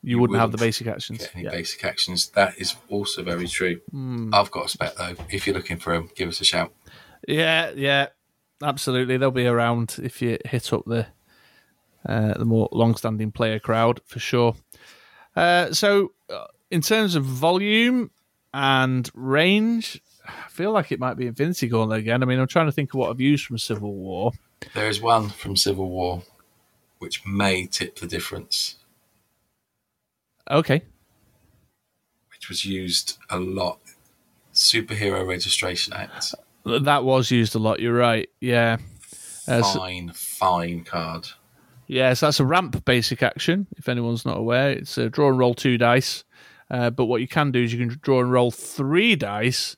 you, wouldn't, have the basic actions. Any Yeah. basic actions. That is also very true. I've got a spec though. If you're looking for them, give us a shout. yeah, yeah, absolutely. They'll be around if you hit up the uh, the more long-standing player crowd for sure. Uh, so, uh, in terms of volume and range, I feel like it might be Infinity Gauntlet again. I mean, I'm trying to think of what I've used from Civil War. There is one from Civil War which may tip the difference, Okay, which was used a lot. Superhero Registration Act. that was used a lot. You're right. Yeah. Uh, so- Fine, fine card. Yeah, so that's a ramp basic action. If anyone's not aware, it's a draw and roll two dice. Uh, but what you can do is you can draw and roll three dice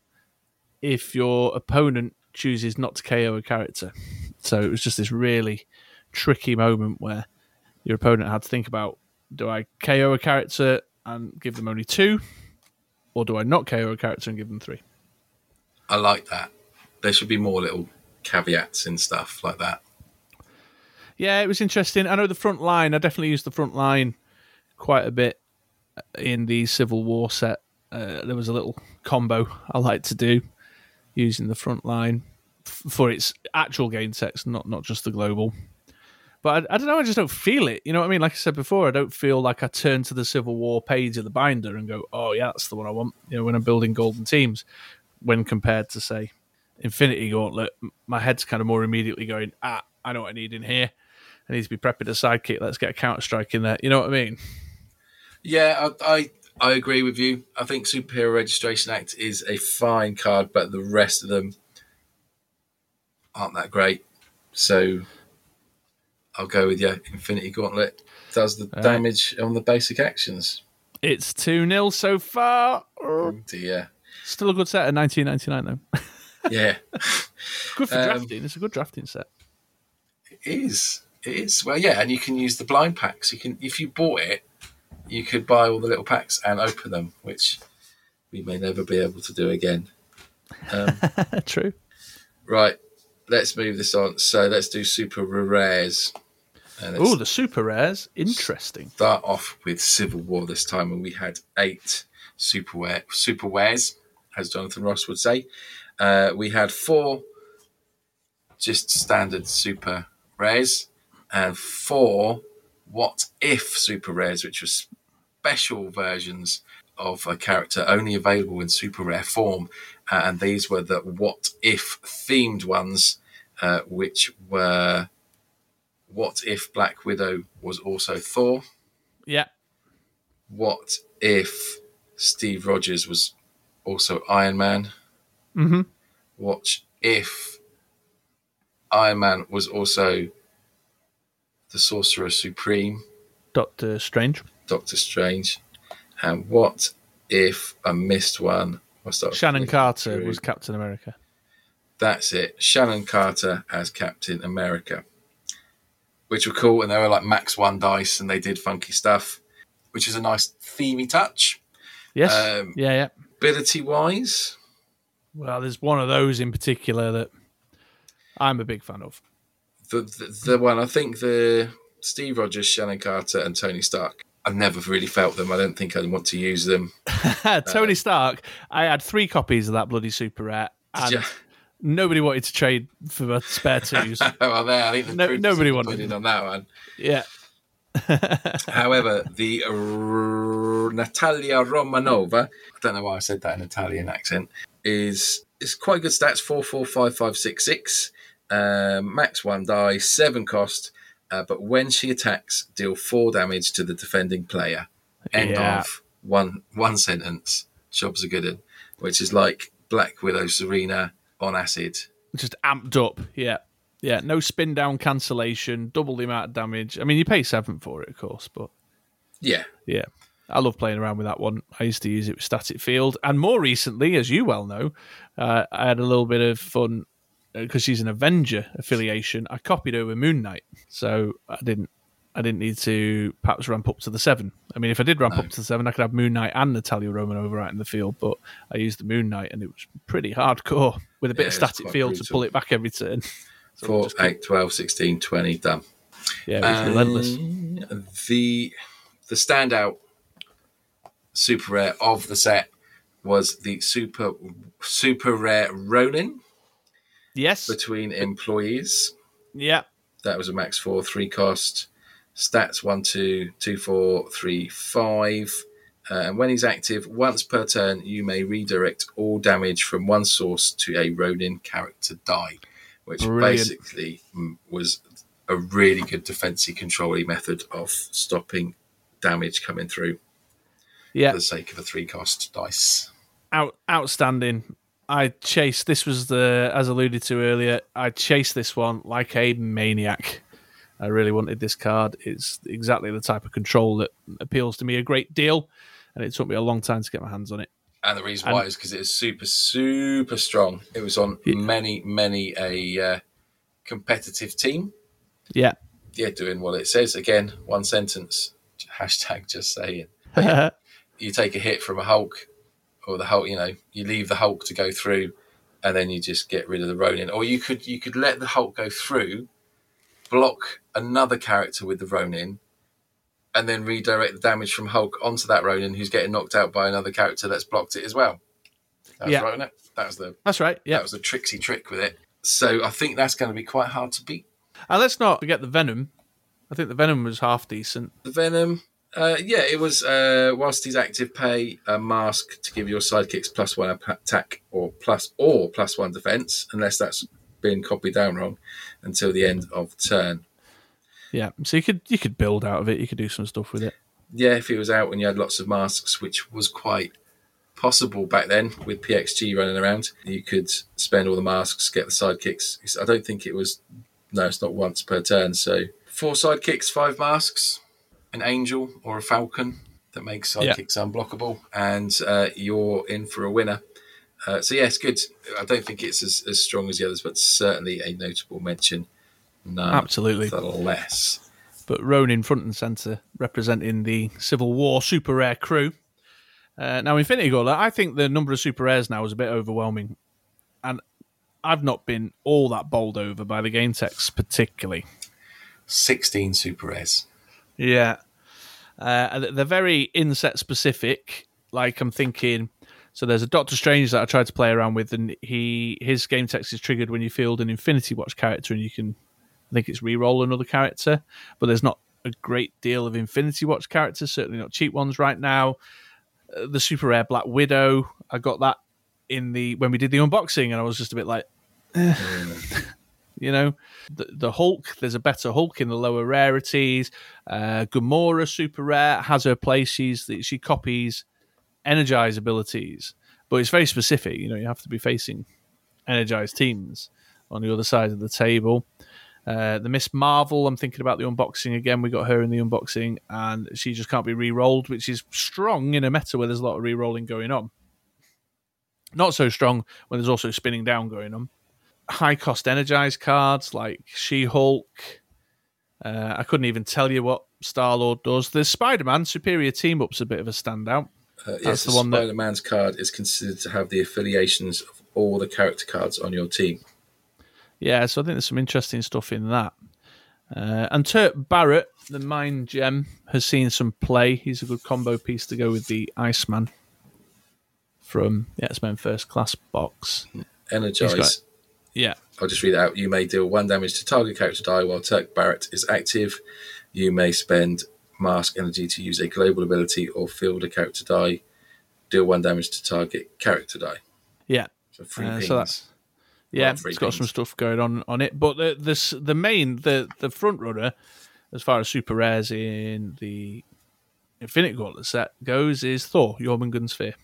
if your opponent chooses not to KO a character. So it was just this really tricky moment where your opponent had to think about: Do I KO a character and give them only two, or do I not KO a character and give them three? I like that. There should be more little caveats and stuff like that. Yeah, it was interesting. I know the front line. I definitely used the front line quite a bit in the Civil War set. Uh, there was a little combo I like to do using the front line f- for its actual game sets, not not just the global. But I, I don't know. I just don't feel it. You know what I mean? Like I said before, I don't feel like I turn to the Civil War page of the binder and go, "Oh yeah, that's the one I want." You know, when I'm building golden teams, when compared to say Infinity Gauntlet, my head's kind of more immediately going, "Ah, I know what I need in here. I need to be prepping a sidekick. Let's get a counter strike in there." You know what I mean? Yeah, I, I I agree with you. I think Superhero Registration Act is a fine card, but the rest of them aren't that great. So I'll go with you. Infinity Gauntlet does the damage on the basic actions. It's two 0 so far. Oh dear. Still a good set at 1999 though. Yeah, Good for Um, drafting. It's a good drafting set. it is. It is. Well, yeah, and you can use the blind packs. You can, if you bought it, you could buy all the little packs and open them, which we may never be able to do again. Um, True. Right, let's move this on. So let's do super rares. Oh, the super rares. Interesting. start off with Civil War this time, and we had eight super wear, super wares, as Jonathan Ross would say. Uh, we had four just standard super rares, and four what if super rares, which were special versions of a character only available in super rare form. Uh, and these were the what if themed ones, uh, which were what if Black Widow was also Thor? Yeah. What if Steve Rogers was also Iron Man? Mm-hmm. What if Iron Man was also the Sorcerer Supreme, Doctor Strange. Doctor Strange? And what if I missed one? Sharon Carter through. was Captain America. That's it. Sharon Carter as Captain America, which were cool, and they were like max one dice, and they did funky stuff, which is a nice themey touch. Yes. Um, yeah, yeah. Ability wise, Well, there's one of those in particular that I'm a big fan of. the, the the one I think the Steve Rogers, Sharon Carter, and Tony Stark. I've never really felt them. I don't think I'd want to use them. Tony Stark. I had three copies of that bloody super rare, and Yeah. Nobody wanted to trade for spare twos. well, there, I think the No- nobody wanted on that one. yeah. However, the R- Natalia Romanova, I don't know why I said that in Italian accent, is is quite good stats four four five five six six, um, max one die, seven cost. Uh, but when she attacks, deal four damage to the defending player. End Yeah. of one one sentence. Job's a good one, which is like Black Widow Tsarina on acid. Just amped up. Yeah. Yeah. No spin down cancellation, double the amount of damage. I mean, you pay seven for it, of course, but Yeah, yeah. I love playing around with that one. I used to use it with Static Field. And more recently, as you well know, uh, I had a little bit of fun because she's an Avenger affiliation. I copied her with Moon Knight. So I didn't. I didn't need to perhaps ramp up to the seven. I mean, if I did ramp up to the seven, I could have Moon Knight and Natalia Romanova out in the field. But I used the Moon Knight, and it was pretty hardcore with a bit Yeah, of static field to pull it back every turn. So four, just- eight, 12, 16, 20, done. yeah, was relentless. Um, The the standout super rare of the set was the super super rare Ronin Yes, between employees. yeah, That was a max four, three cost. Stats one, two, two, four, three, five. Uh, and when he's active, once per turn, you may redirect all damage from one source to a Ronin character die, which Brilliant. basically mm, was a really good defensive controlling method of stopping damage coming through yeah. for the sake of a three cost dice. out outstanding. I chased this was the as alluded to earlier. I chased this one like a maniac. I really wanted this card. It's exactly the type of control that appeals to me a great deal, and it took me a long time to get my hands on it. And the reason And- why is because it is super, super strong. It was on many, many a uh, competitive team. Yeah, yeah, doing what it says. Again, one sentence. Hashtag just saying. You take a hit from a Hulk, or the Hulk. You know, you leave the Hulk to go through, and then you just get rid of the Ronin. Or you could you could let the Hulk go through, block another character with the Ronin, and then redirect the damage from Hulk onto that Ronin, who's getting knocked out by another character that's blocked it as well. That's Yeah. right? That was the that's right. Yeah, that was the tricksy trick with it. So I think that's going to be quite hard to beat. and let's not forget the Venom. I think the Venom was half decent. The Venom, uh, yeah, it was uh, whilst he's active, pay a mask to give your sidekicks plus one attack or plus or plus one defense, unless that's been copied down wrong, until the end of turn. Yeah, so you could you could build out of it. You could do some stuff with it. Yeah, if it was out when you had lots of masks, which was quite possible back then with PXG running around, you could spend all the masks, get the sidekicks. I don't think it was. No, it's not once per turn. So four sidekicks, five masks, an angel or a falcon that makes Yeah. sidekicks unblockable, and uh, you're in for a winner. Uh, so yeah, it's good. I don't think it's as, as strong as the others, but certainly a notable mention. Absolutely. Less. but Ronin front and center representing the Civil War super rare crew. Uh, now, Infinity Gauntlet, I think the number of super rares now is a bit overwhelming, and I've not been all that bowled over by the game text particularly. 16 super rares. Yeah, uh, they're very inset specific. Like I'm thinking, so there's a Doctor Strange that I tried to play around with, and he his game text is triggered when you field an Infinity Watch character, and you can, I think it's re-roll another character, but there's not a great deal of Infinity Watch characters, certainly not cheap ones right now. Uh, the super rare Black Widow, I got that in the when we did the unboxing, and I was just a bit like, eh. you know, the, the Hulk. There's a better Hulk in the lower rarities. Uh, Gamora, super rare, has her place. She's she copies energize abilities, but it's very specific. You know, you have to be facing energized teams on the other side of the table. Uh, the Miss Marvel, I'm thinking about the unboxing again. We got her in the unboxing, and she just can't be re-rolled, which is strong in a meta where there's a lot of re-rolling going on. Not so strong when there's also spinning down going on. high cost energized cards like She Hulk. Uh, I couldn't even tell you what Star Lord does. The Spider Man Superior Team Up's a bit of a standout. Uh, yes, That's the the one that- Spider Man's card is considered to have the affiliations of all the character cards on your team. Yeah, so I think there's some interesting stuff in that. Uh, and Turk Barrett, the Mind Gem, has seen some play. He's a good combo piece to go with the Iceman from the X Men First Class box. Energize. Got- Yeah, I'll just read it out. You may deal one damage to target character die while Turk Barrett is active. You may spend mask energy to use a global ability or field a character die. Deal one damage to target character die. yeah. So Uh, so that's yeah, it's got some stuff going on on it. But the this the main the the front runner, as far as super rares in the Infinity Gauntlet set goes, is Thor Jormungand's Fear.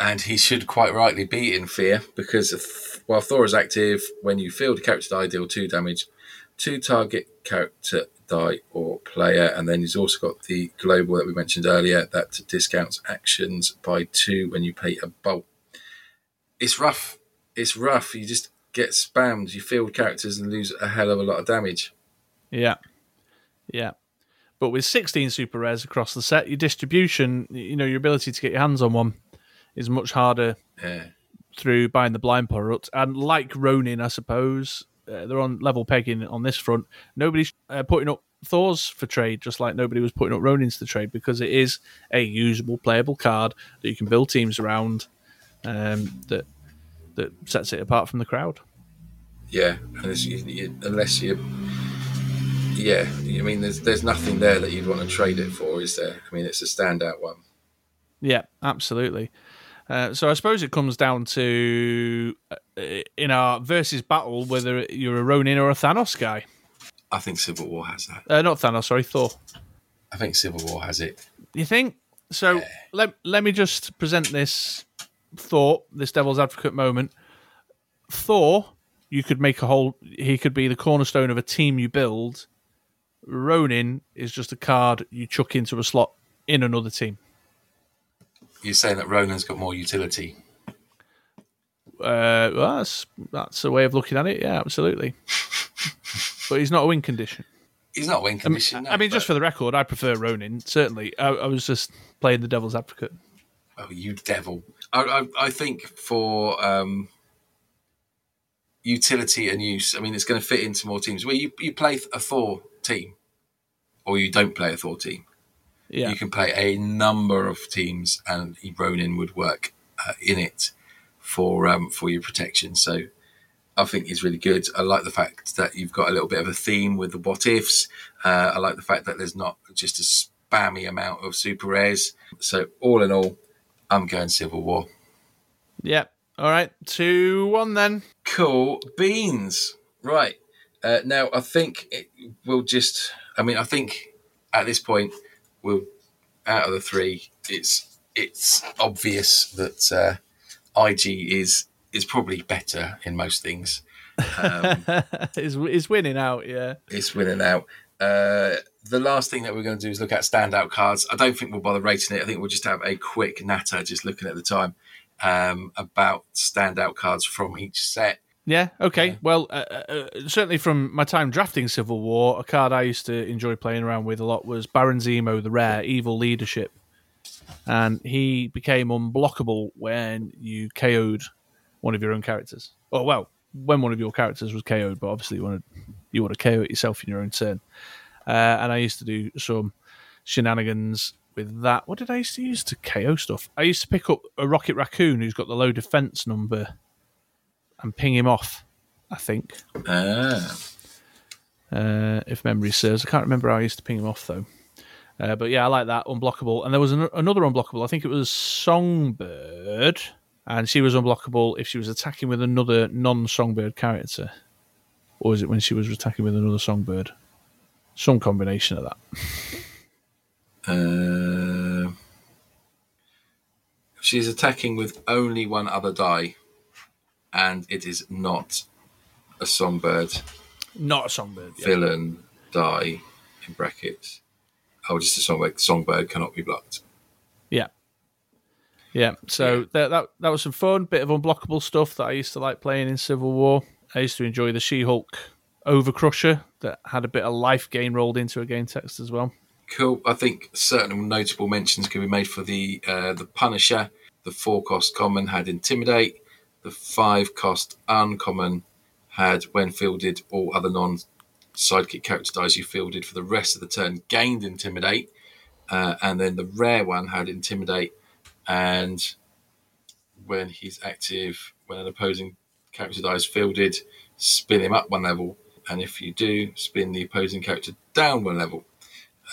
and he should quite rightly be in fear because th- while Thor is active, when you field a character die, deal two damage to target character die or player, and then he's also got the global that we mentioned earlier that discounts actions by two when you pay a bolt. It's rough. It's rough. You just get spammed. You field characters and lose a hell of a lot of damage. Yeah. Yeah. But with 16 super rares across the set, your distribution, you know, your ability to get your hands on one is much harder Yeah. through buying the blind product. And like Ronin, I suppose, uh, they're on level pegging on this front. Nobody's uh, putting up Thor's for trade, just like nobody was putting up Ronin's to the trade, because it is a usable, playable card that you can build teams around um, that that sets it apart from the crowd. Yeah, unless you, unless you, yeah, I mean, there's there's nothing there that you'd want to trade it for, is there? I mean, it's a standout one. Yeah, absolutely. Uh, so I suppose it comes down to uh, in our versus battle whether you're a Ronin or a Thanos guy. I think Civil War has that. Uh, not Thanos, sorry, Thor. I think Civil War has it. You think? So let let me just present this thought, this devil's advocate moment. Thor, you could make a whole. He could be the cornerstone of a team you build. Ronin is just a card you chuck into a slot in another team. You're saying that Ronin's got more utility. Uh, well, that's that's a way of looking at it. Yeah, absolutely. but he's not a win condition. He's not a win condition. I mean, just for the record, I prefer Ronin. Certainly, I, I was just playing the devil's advocate. oh, you devil. I, I, I think for um, utility and use, I mean, it's going to fit into more teams. Where you, you play a Thor team, or you don't play a Thor team. Yeah, You can play a number of teams, and Ronin would work uh, in it for um, for your protection. So I think it's really good. I like the fact that you've got a little bit of a theme with the what ifs. Uh, I like the fact that there's not just a spammy amount of super rares. So all in all, I'm going Civil War. yeah. All right, two one then. Cool beans. Right. Uh, now, I think it we'll just, I mean, I think at this point, we'll, out of the three, it's it's obvious that uh, IG is is probably better in most things. Um, is is winning out. Yeah, it's winning out. Uh, the last thing that we're going to do is look at standout cards. I don't think we'll bother rating it. I think we'll just have a quick natter, just looking at the time, um, about standout cards from each set. yeah. Okay. Well, uh, uh, uh, certainly from my time drafting Civil War, a card I used to enjoy playing around with a lot was Baron Zemo, the rare evil leadership, and he became unblockable when you KO'd one of your own characters. Oh well, when one of your characters was KO'd, but obviously you want to you want to KO it yourself in your own turn. Uh, and I used to do some shenanigans with that. What did I used to use to KO stuff? I used to pick up a Rocket Raccoon who's got the low defense number and ping him off. I think, Ah, uh, if memory serves. I can't remember how I used to ping him off though. Uh, but yeah, I like that unblockable. And there was an- another unblockable. I think it was Songbird, and she was unblockable if she was attacking with another non-Songbird character, or is it when she was attacking with another Songbird? Some combination of that. Uh, she's attacking with only one other die, and it is not a songbird Not a Songbird. Yeah. villain die in brackets. Oh, just a songbird. Songbird cannot be blocked. Yeah. Yeah. So That, that that was some fun, bit of unblockable stuff that I used to like playing in Civil War. I used to enjoy the She-Hulk Overcrusher that had a bit of life gain rolled into a game text as well. Cool. I think certain notable mentions can be made for the uh, the Punisher. The four cost common had Intimidate. The five cost uncommon had, when fielded, all other non sidekick character dice you fielded for the rest of the turn gained Intimidate. Uh, and then the rare one had Intimidate. And when he's active, when an opposing character dice fielded, spin him up one level. And if you do, spin the opposing character down one level.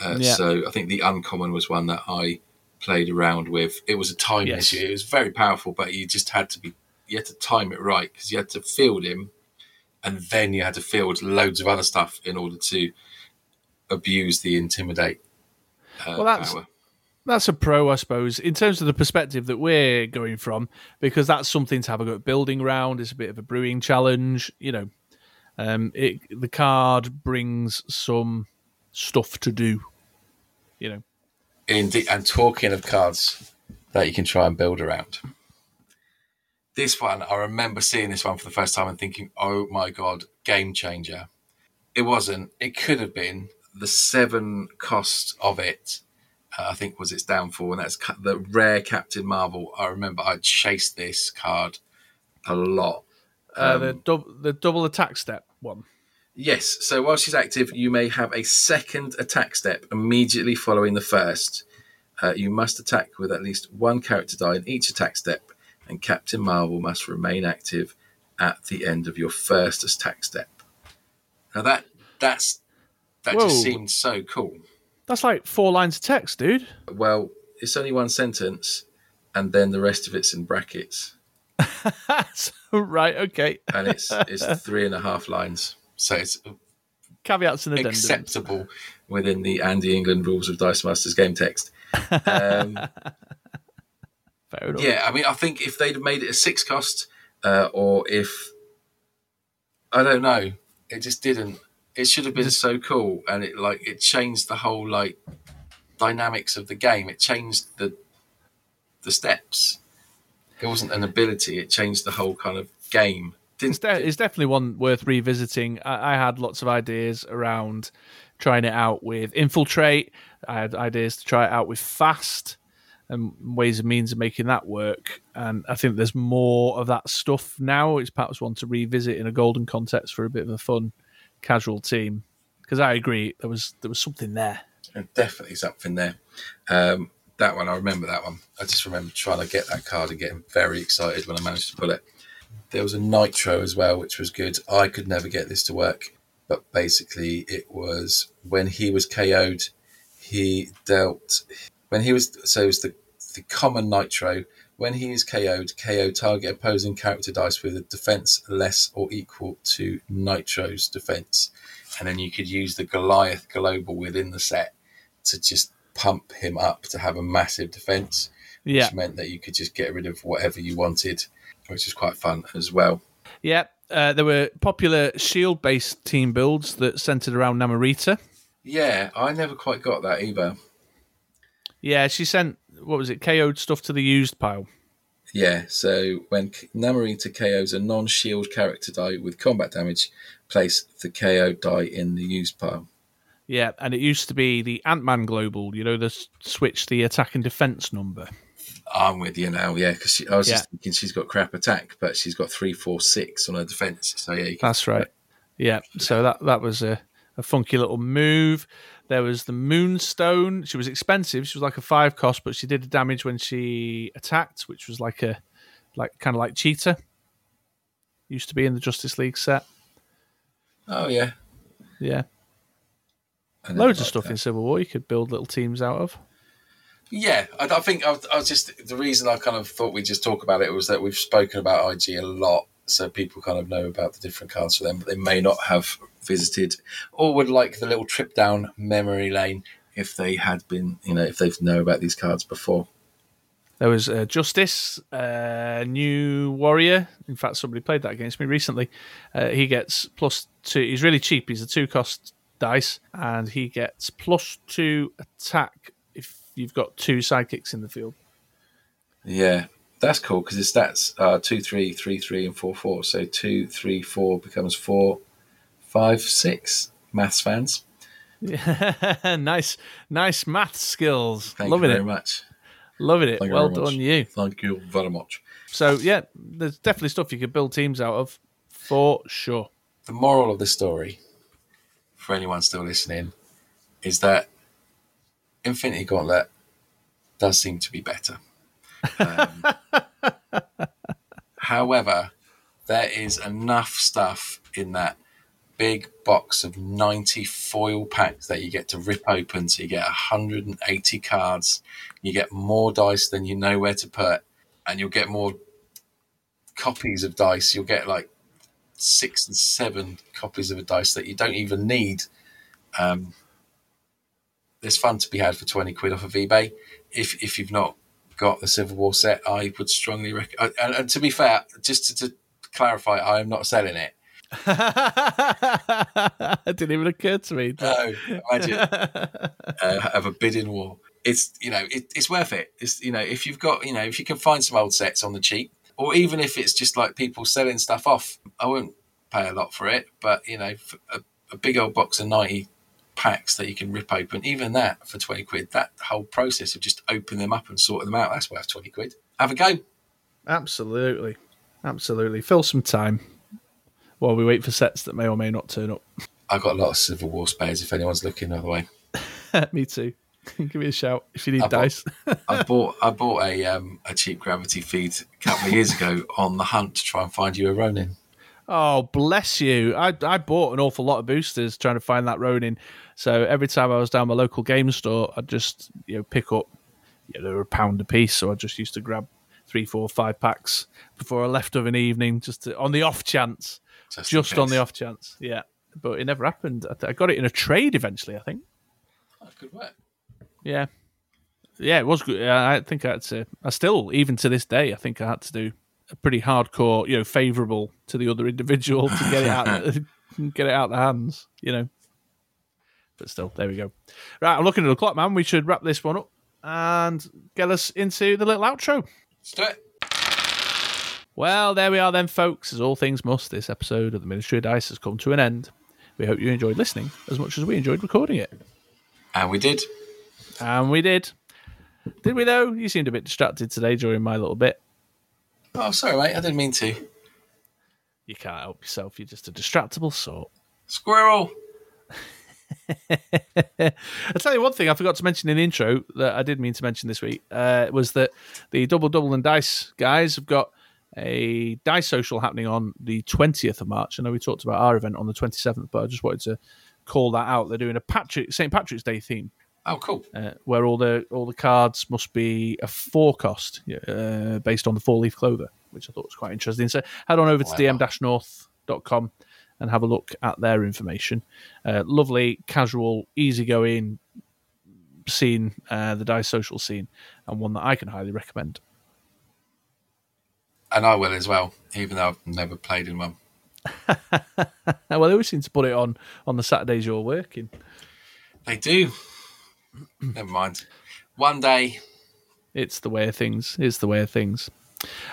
Uh, Yeah. So I think the uncommon was one that I played around with. It was a time Yes. issue. It was very powerful, but you just had to be you had to time it right because you had to field him, and then you had to field loads of other stuff in order to abuse the intimidate. Uh, Well, that's- power. That's a pro, I suppose, in terms of the perspective that we're going from, because that's something to have a go at building round. It's a bit of a brewing challenge, you know. Um, it the card brings some stuff to do, you know. Indeed, and talking of cards that you can try and build around. This one, I remember seeing this one for the first time and thinking, oh my God, game changer. It wasn't. It could have been. The seven cost of it, uh, I think, was its downfall. And that's the rare Captain Marvel. I remember I chased this card a lot. Uh, Um, the dub- the double attack step one. Yes. So while she's active, you may have a second attack step immediately following the first. Uh, you must attack with at least one character die in each attack step, and Captain Marvel must remain active at the end of your first attack step. Now that that's that Whoa. just seemed so cool. That's like four lines of text, dude. Well, it's only one sentence, and then the rest of it's in brackets, right, okay. and it's it's three and a half lines. So it's Caveats and addendums. acceptable within the Andy England rules of Dice Masters game text. Um, Fair enough. yeah, I mean, I think if they'd have made it a six cost, uh, or if I don't know, it just didn't. It should have been so cool, and it like it changed the whole like dynamics of the game. It changed the the steps. It wasn't an ability; it changed the whole kind of game. It's, Didn't de- it's definitely one worth revisiting. I-, I had lots of ideas around trying it out with infiltrate. I had ideas to try it out with fast and ways and means of making that work. And I think there's more of that stuff now. It's perhaps one to revisit in a golden context for a bit of a fun, casual team. Because I agree, there was there was something there. and definitely something there. Um, that one, I remember that one. I just remember trying to get that card and getting very excited when I managed to pull it. There was a Nitro as well, which was good. I could never get this to work, but basically, it was when he was KO'd, he dealt when he was so it was the the common Nitro. When he is KO'd, KO target opposing character dice with a defense less or equal to Nitro's defense, and then you could use the Goliath global within the set to just pump him up to have a massive defense, Yeah, which meant that you could just get rid of whatever you wanted, which is quite fun as well. yeah. Uh, there were popular shield-based team builds that centered around Namorita. Yeah, I never quite got that either. Yeah, she sent what was it? KO'd stuff to the used pile. Yeah, so when Namorita KOs a non shield character die with combat damage, place the KO die in the used pile. Yeah, and it used to be the Ant Man Global, you know, the switch the attack and defense number. I'm with you now, yeah, because I was Yeah. just thinking she's got crap attack, but she's got three, four, six on her defense. So yeah, you can- That's right. Yeah, so that that was a, a funky little move. There was the Moonstone. She was expensive. She was like a five cost, but she did the damage when she attacked, which was like a like kind of like Cheetah. Used to be in the Justice League set. oh yeah, Yeah, loads of stuff that. in Civil War you could build little teams out of. Yeah, I, I think I was, I was just the reason I kind of thought we'd just talk about it was that we've spoken about IG a lot, so people kind of know about the different cards for them, but they may not have visited or would like the little trip down memory lane if they had been, you know, if they've know about these cards before. There was uh, Justice, uh, new warrior. In fact, somebody played that against me recently. Uh, he gets plus two. He's really cheap. He's a two cost dice, and he gets plus two attack if you've got two sidekicks in the field. Yeah, That's cool because its stats are two, three, three, three, and four, four. So two, three, four becomes four, five, six. Maths fans, nice, nice math skills. thank Loving you it. very much. Loving it. Thank well very much. done, you. Thank you very much. So yeah, there's definitely stuff you could build teams out of for sure. The moral of the story, for anyone still listening, is that Infinity Gauntlet does seem to be better. Um, however, there is enough stuff in that big box of 90 foil packs that you get to rip open. So you get 180 cards, you get more dice than you know where to put, and you'll get more copies of dice. You'll get like six and seven copies of a dice that you don't even need. Um, there's fun to be had for 20 quid off of eBay. If, if you've not got the Civil War set, I would strongly recommend. And, and to be fair, just to, to clarify, I am not selling it. it didn't even occur to me. No, imagine uh, have a bidding war. It's you know it, it's worth it. It's you know if you've got you know if you can find some old sets on the cheap, or even if it's just like people selling stuff off, I won't pay a lot for it. But you know a big old box of ninety packs that you can rip open, even that for twenty quid. That whole process of just opening them up and sorting them out, that's worth twenty quid. Have a go. Absolutely, absolutely. Fill some time while we wait for sets that may or may not turn up. I've got a lot of Civil War spares if anyone's looking the other way. me too. Give me a shout if you need I bought- dice. I bought I bought a um, a cheap gravity feed a couple of years ago on the hunt to try and find you a Ronin. Oh, bless you. I, I bought an awful lot of boosters trying to find that Ronin. So every time I was down my local game store, I'd just you know pick up, you know, they were a pound a piece. So I just used to grab three, four, five packs before I left of an evening, just to, on the off chance, Just, just on the off chance. Yeah, but it never happened. I, th- I got it in a trade eventually. I think. Oh, good work. Yeah, yeah, it was good. I think I had to. I still, even to this day, I think I had to do a pretty hardcore, you know, favourable to the other individual to get it out, get it out the hands, you know. But still, there we go. Right, I'm looking at the clock, man. We should wrap this one up and get us into the little outro. Let's do it. Well, there we are then, folks. As all things must, this episode of the Ministry of Dice has come to an end. We hope you enjoyed listening as much as we enjoyed recording it. And we did. And we did. Did we, though? You seemed a bit distracted today during my little bit. Oh, sorry, mate. I didn't mean to. You can't help yourself. You're just a distractible sort. Squirrel. I'll tell you one thing I forgot to mention in the intro that I did mean to mention this week uh, was that the Double Double and Dice guys have got a dice social happening on the 20th of March. I know we talked about our event on the 27th, but I just wanted to call that out. They're doing a Patrick St. Patrick's Day theme. Oh, cool. uh, where all the all the cards must be a four cost uh, based on the four leaf clover, which I thought was quite interesting. So head on over to Wow. dm-north.com and have a look at their information. Uh, lovely, casual, easygoing scene, uh, the dice social scene, and one that I can highly recommend. And I will as well, even though I've never played in one. Well, they always seem to put it on on the Saturdays you're working. They do. Never mind. One day. It's the way of things. It's the way of things.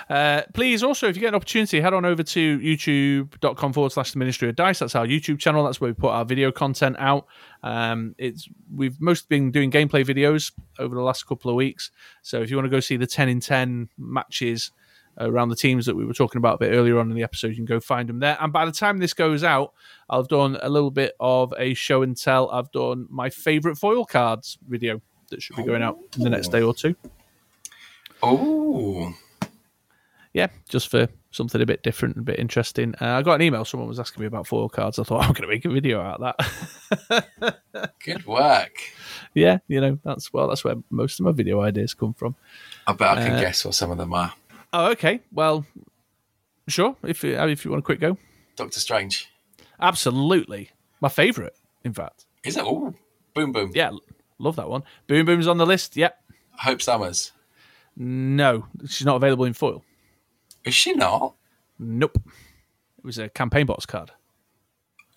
Uh, please also, if you get an opportunity, head on over to youtube.com forward slash the ministry of dice. That's our YouTube channel. That's where we put our video content out. Um, it's We've mostly been doing gameplay videos over the last couple of weeks. So if you want to go see the 10 in 10 matches around the teams that we were talking about a bit earlier on in the episode, you can go find them there. And by the time this goes out, I've done a little bit of a show and tell. I've done my favorite foil cards video that should be going out in the next day or two Oh, yeah, just for something a bit different, a bit interesting. Uh, I got an email. Someone was asking me about foil cards. I thought I'm going to make a video out of that. good work. yeah, you know that's well, that's where most of my video ideas come from. I bet I can Uh, guess what some of them are. Oh, okay. Well, sure. If you, if you want a quick go, Doctor Strange. absolutely. My favorite, in fact. Is it? Oh, boom, boom. Yeah, love that one. Boom Boom's on the list. Yep. Hope Summers. No, she's not available in foil. Is she not? Nope. It was a campaign box card.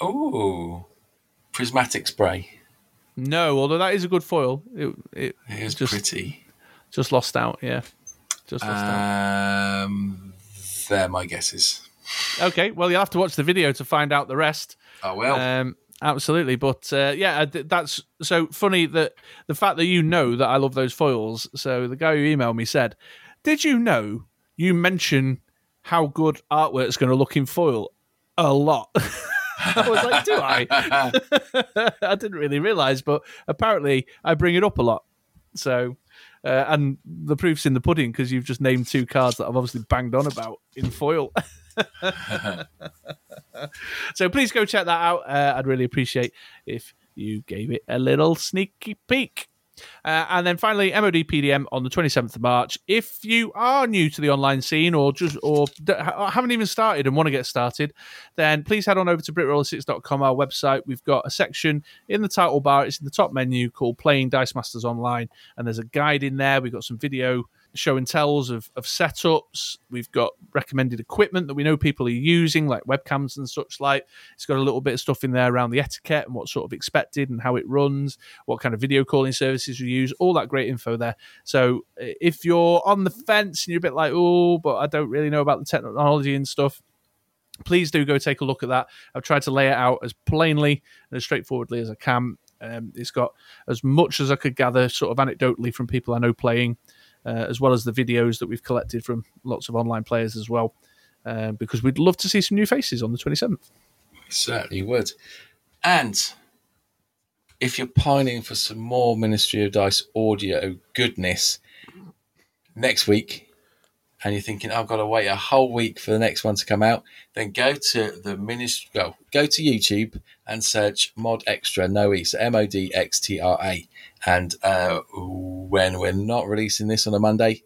Oh, prismatic spray. No, although that is a good foil. It, it It is Just- pretty. just lost out. Yeah. Just this time. Um, they're my guesses. Okay, well, you'll have to watch the video to find out the rest. Oh well. Um, absolutely, but uh, yeah, that's so funny that the fact that you know that I love those foils. So the guy who emailed me said, "Did you know you mention how good artwork's going to look in foil a lot?" I was like, "Do I?" I didn't really realize, but apparently I bring it up a lot. So. Uh, and the proof's in the pudding because you've just named two cards that I've obviously banged on about in foil. so please go check that out. Uh, I'd really appreciate if you gave it a little sneaky peek. Uh, and then finally, MOD PDM on the 27th of March. If you are new to the online scene or just or haven't even started and want to get started, then please head on over to BritRoller6.com, our website. We've got a section in the title bar, it's in the top menu called Playing Dice Masters Online, and there's a guide in there. We've got some video show and tells of, of setups. We've got recommended equipment that we know people are using, like webcams and such like. It's got a little bit of stuff in there around the etiquette and what's sort of expected and how it runs, what kind of video calling services we use, all that great info there. So if you're on the fence and you're a bit like, oh, but I don't really know about the technology and stuff, please do go take a look at that. I've tried to lay it out as plainly and as straightforwardly as I can. Um, it's got as much as I could gather, sort of anecdotally, from people I know playing, uh, as well as the videos that we've collected from lots of online players as well, uh, because we'd love to see some new faces on the 27th. Certainly would. And if you're pining for some more Ministry of Dice audio goodness next week, and you're thinking I've got to wait a whole week for the next one to come out, then go to the ministry. Go go to YouTube and search Mod Extra No E, so M O D X T R A. And uh, when we're not releasing this on a Monday,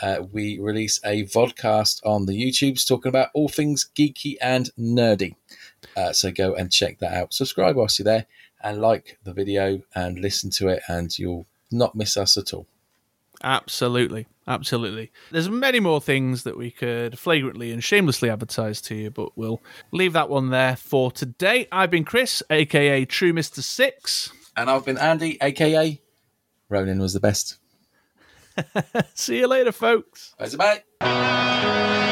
uh, we release a vodcast on the YouTubes talking about all things geeky and nerdy. Uh, so go and check that out. Subscribe whilst you're there and like the video and listen to it, and you'll not miss us at all. Absolutely. Absolutely. There's many more things that we could flagrantly and shamelessly advertise to you, but we'll leave that one there for today. I've been Chris, aka True Mr. Six. And I've been Andy, aka Ronin was the best. See you later, folks. Bye bye.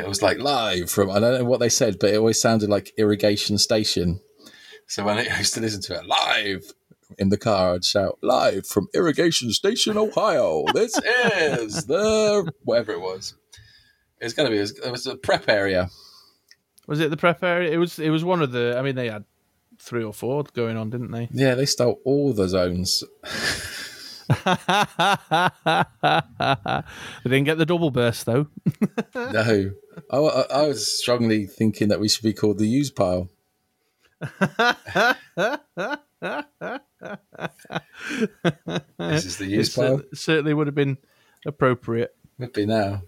It was like live from I don't know what they said, but it always sounded like irrigation station. So when I used to listen to it live in the car, I'd shout live from irrigation station, Ohio. This is the whatever it was. It's gonna be. It was, a prep area. Was it the prep area? It was. It was one of the. I mean, they had three or four going on, didn't they? Yeah, they stole all the zones. they didn't get the double burst though. No, I, I, I was strongly thinking that we should be called the use pile. This is the It use pile. certainly would have been appropriate. Would be now.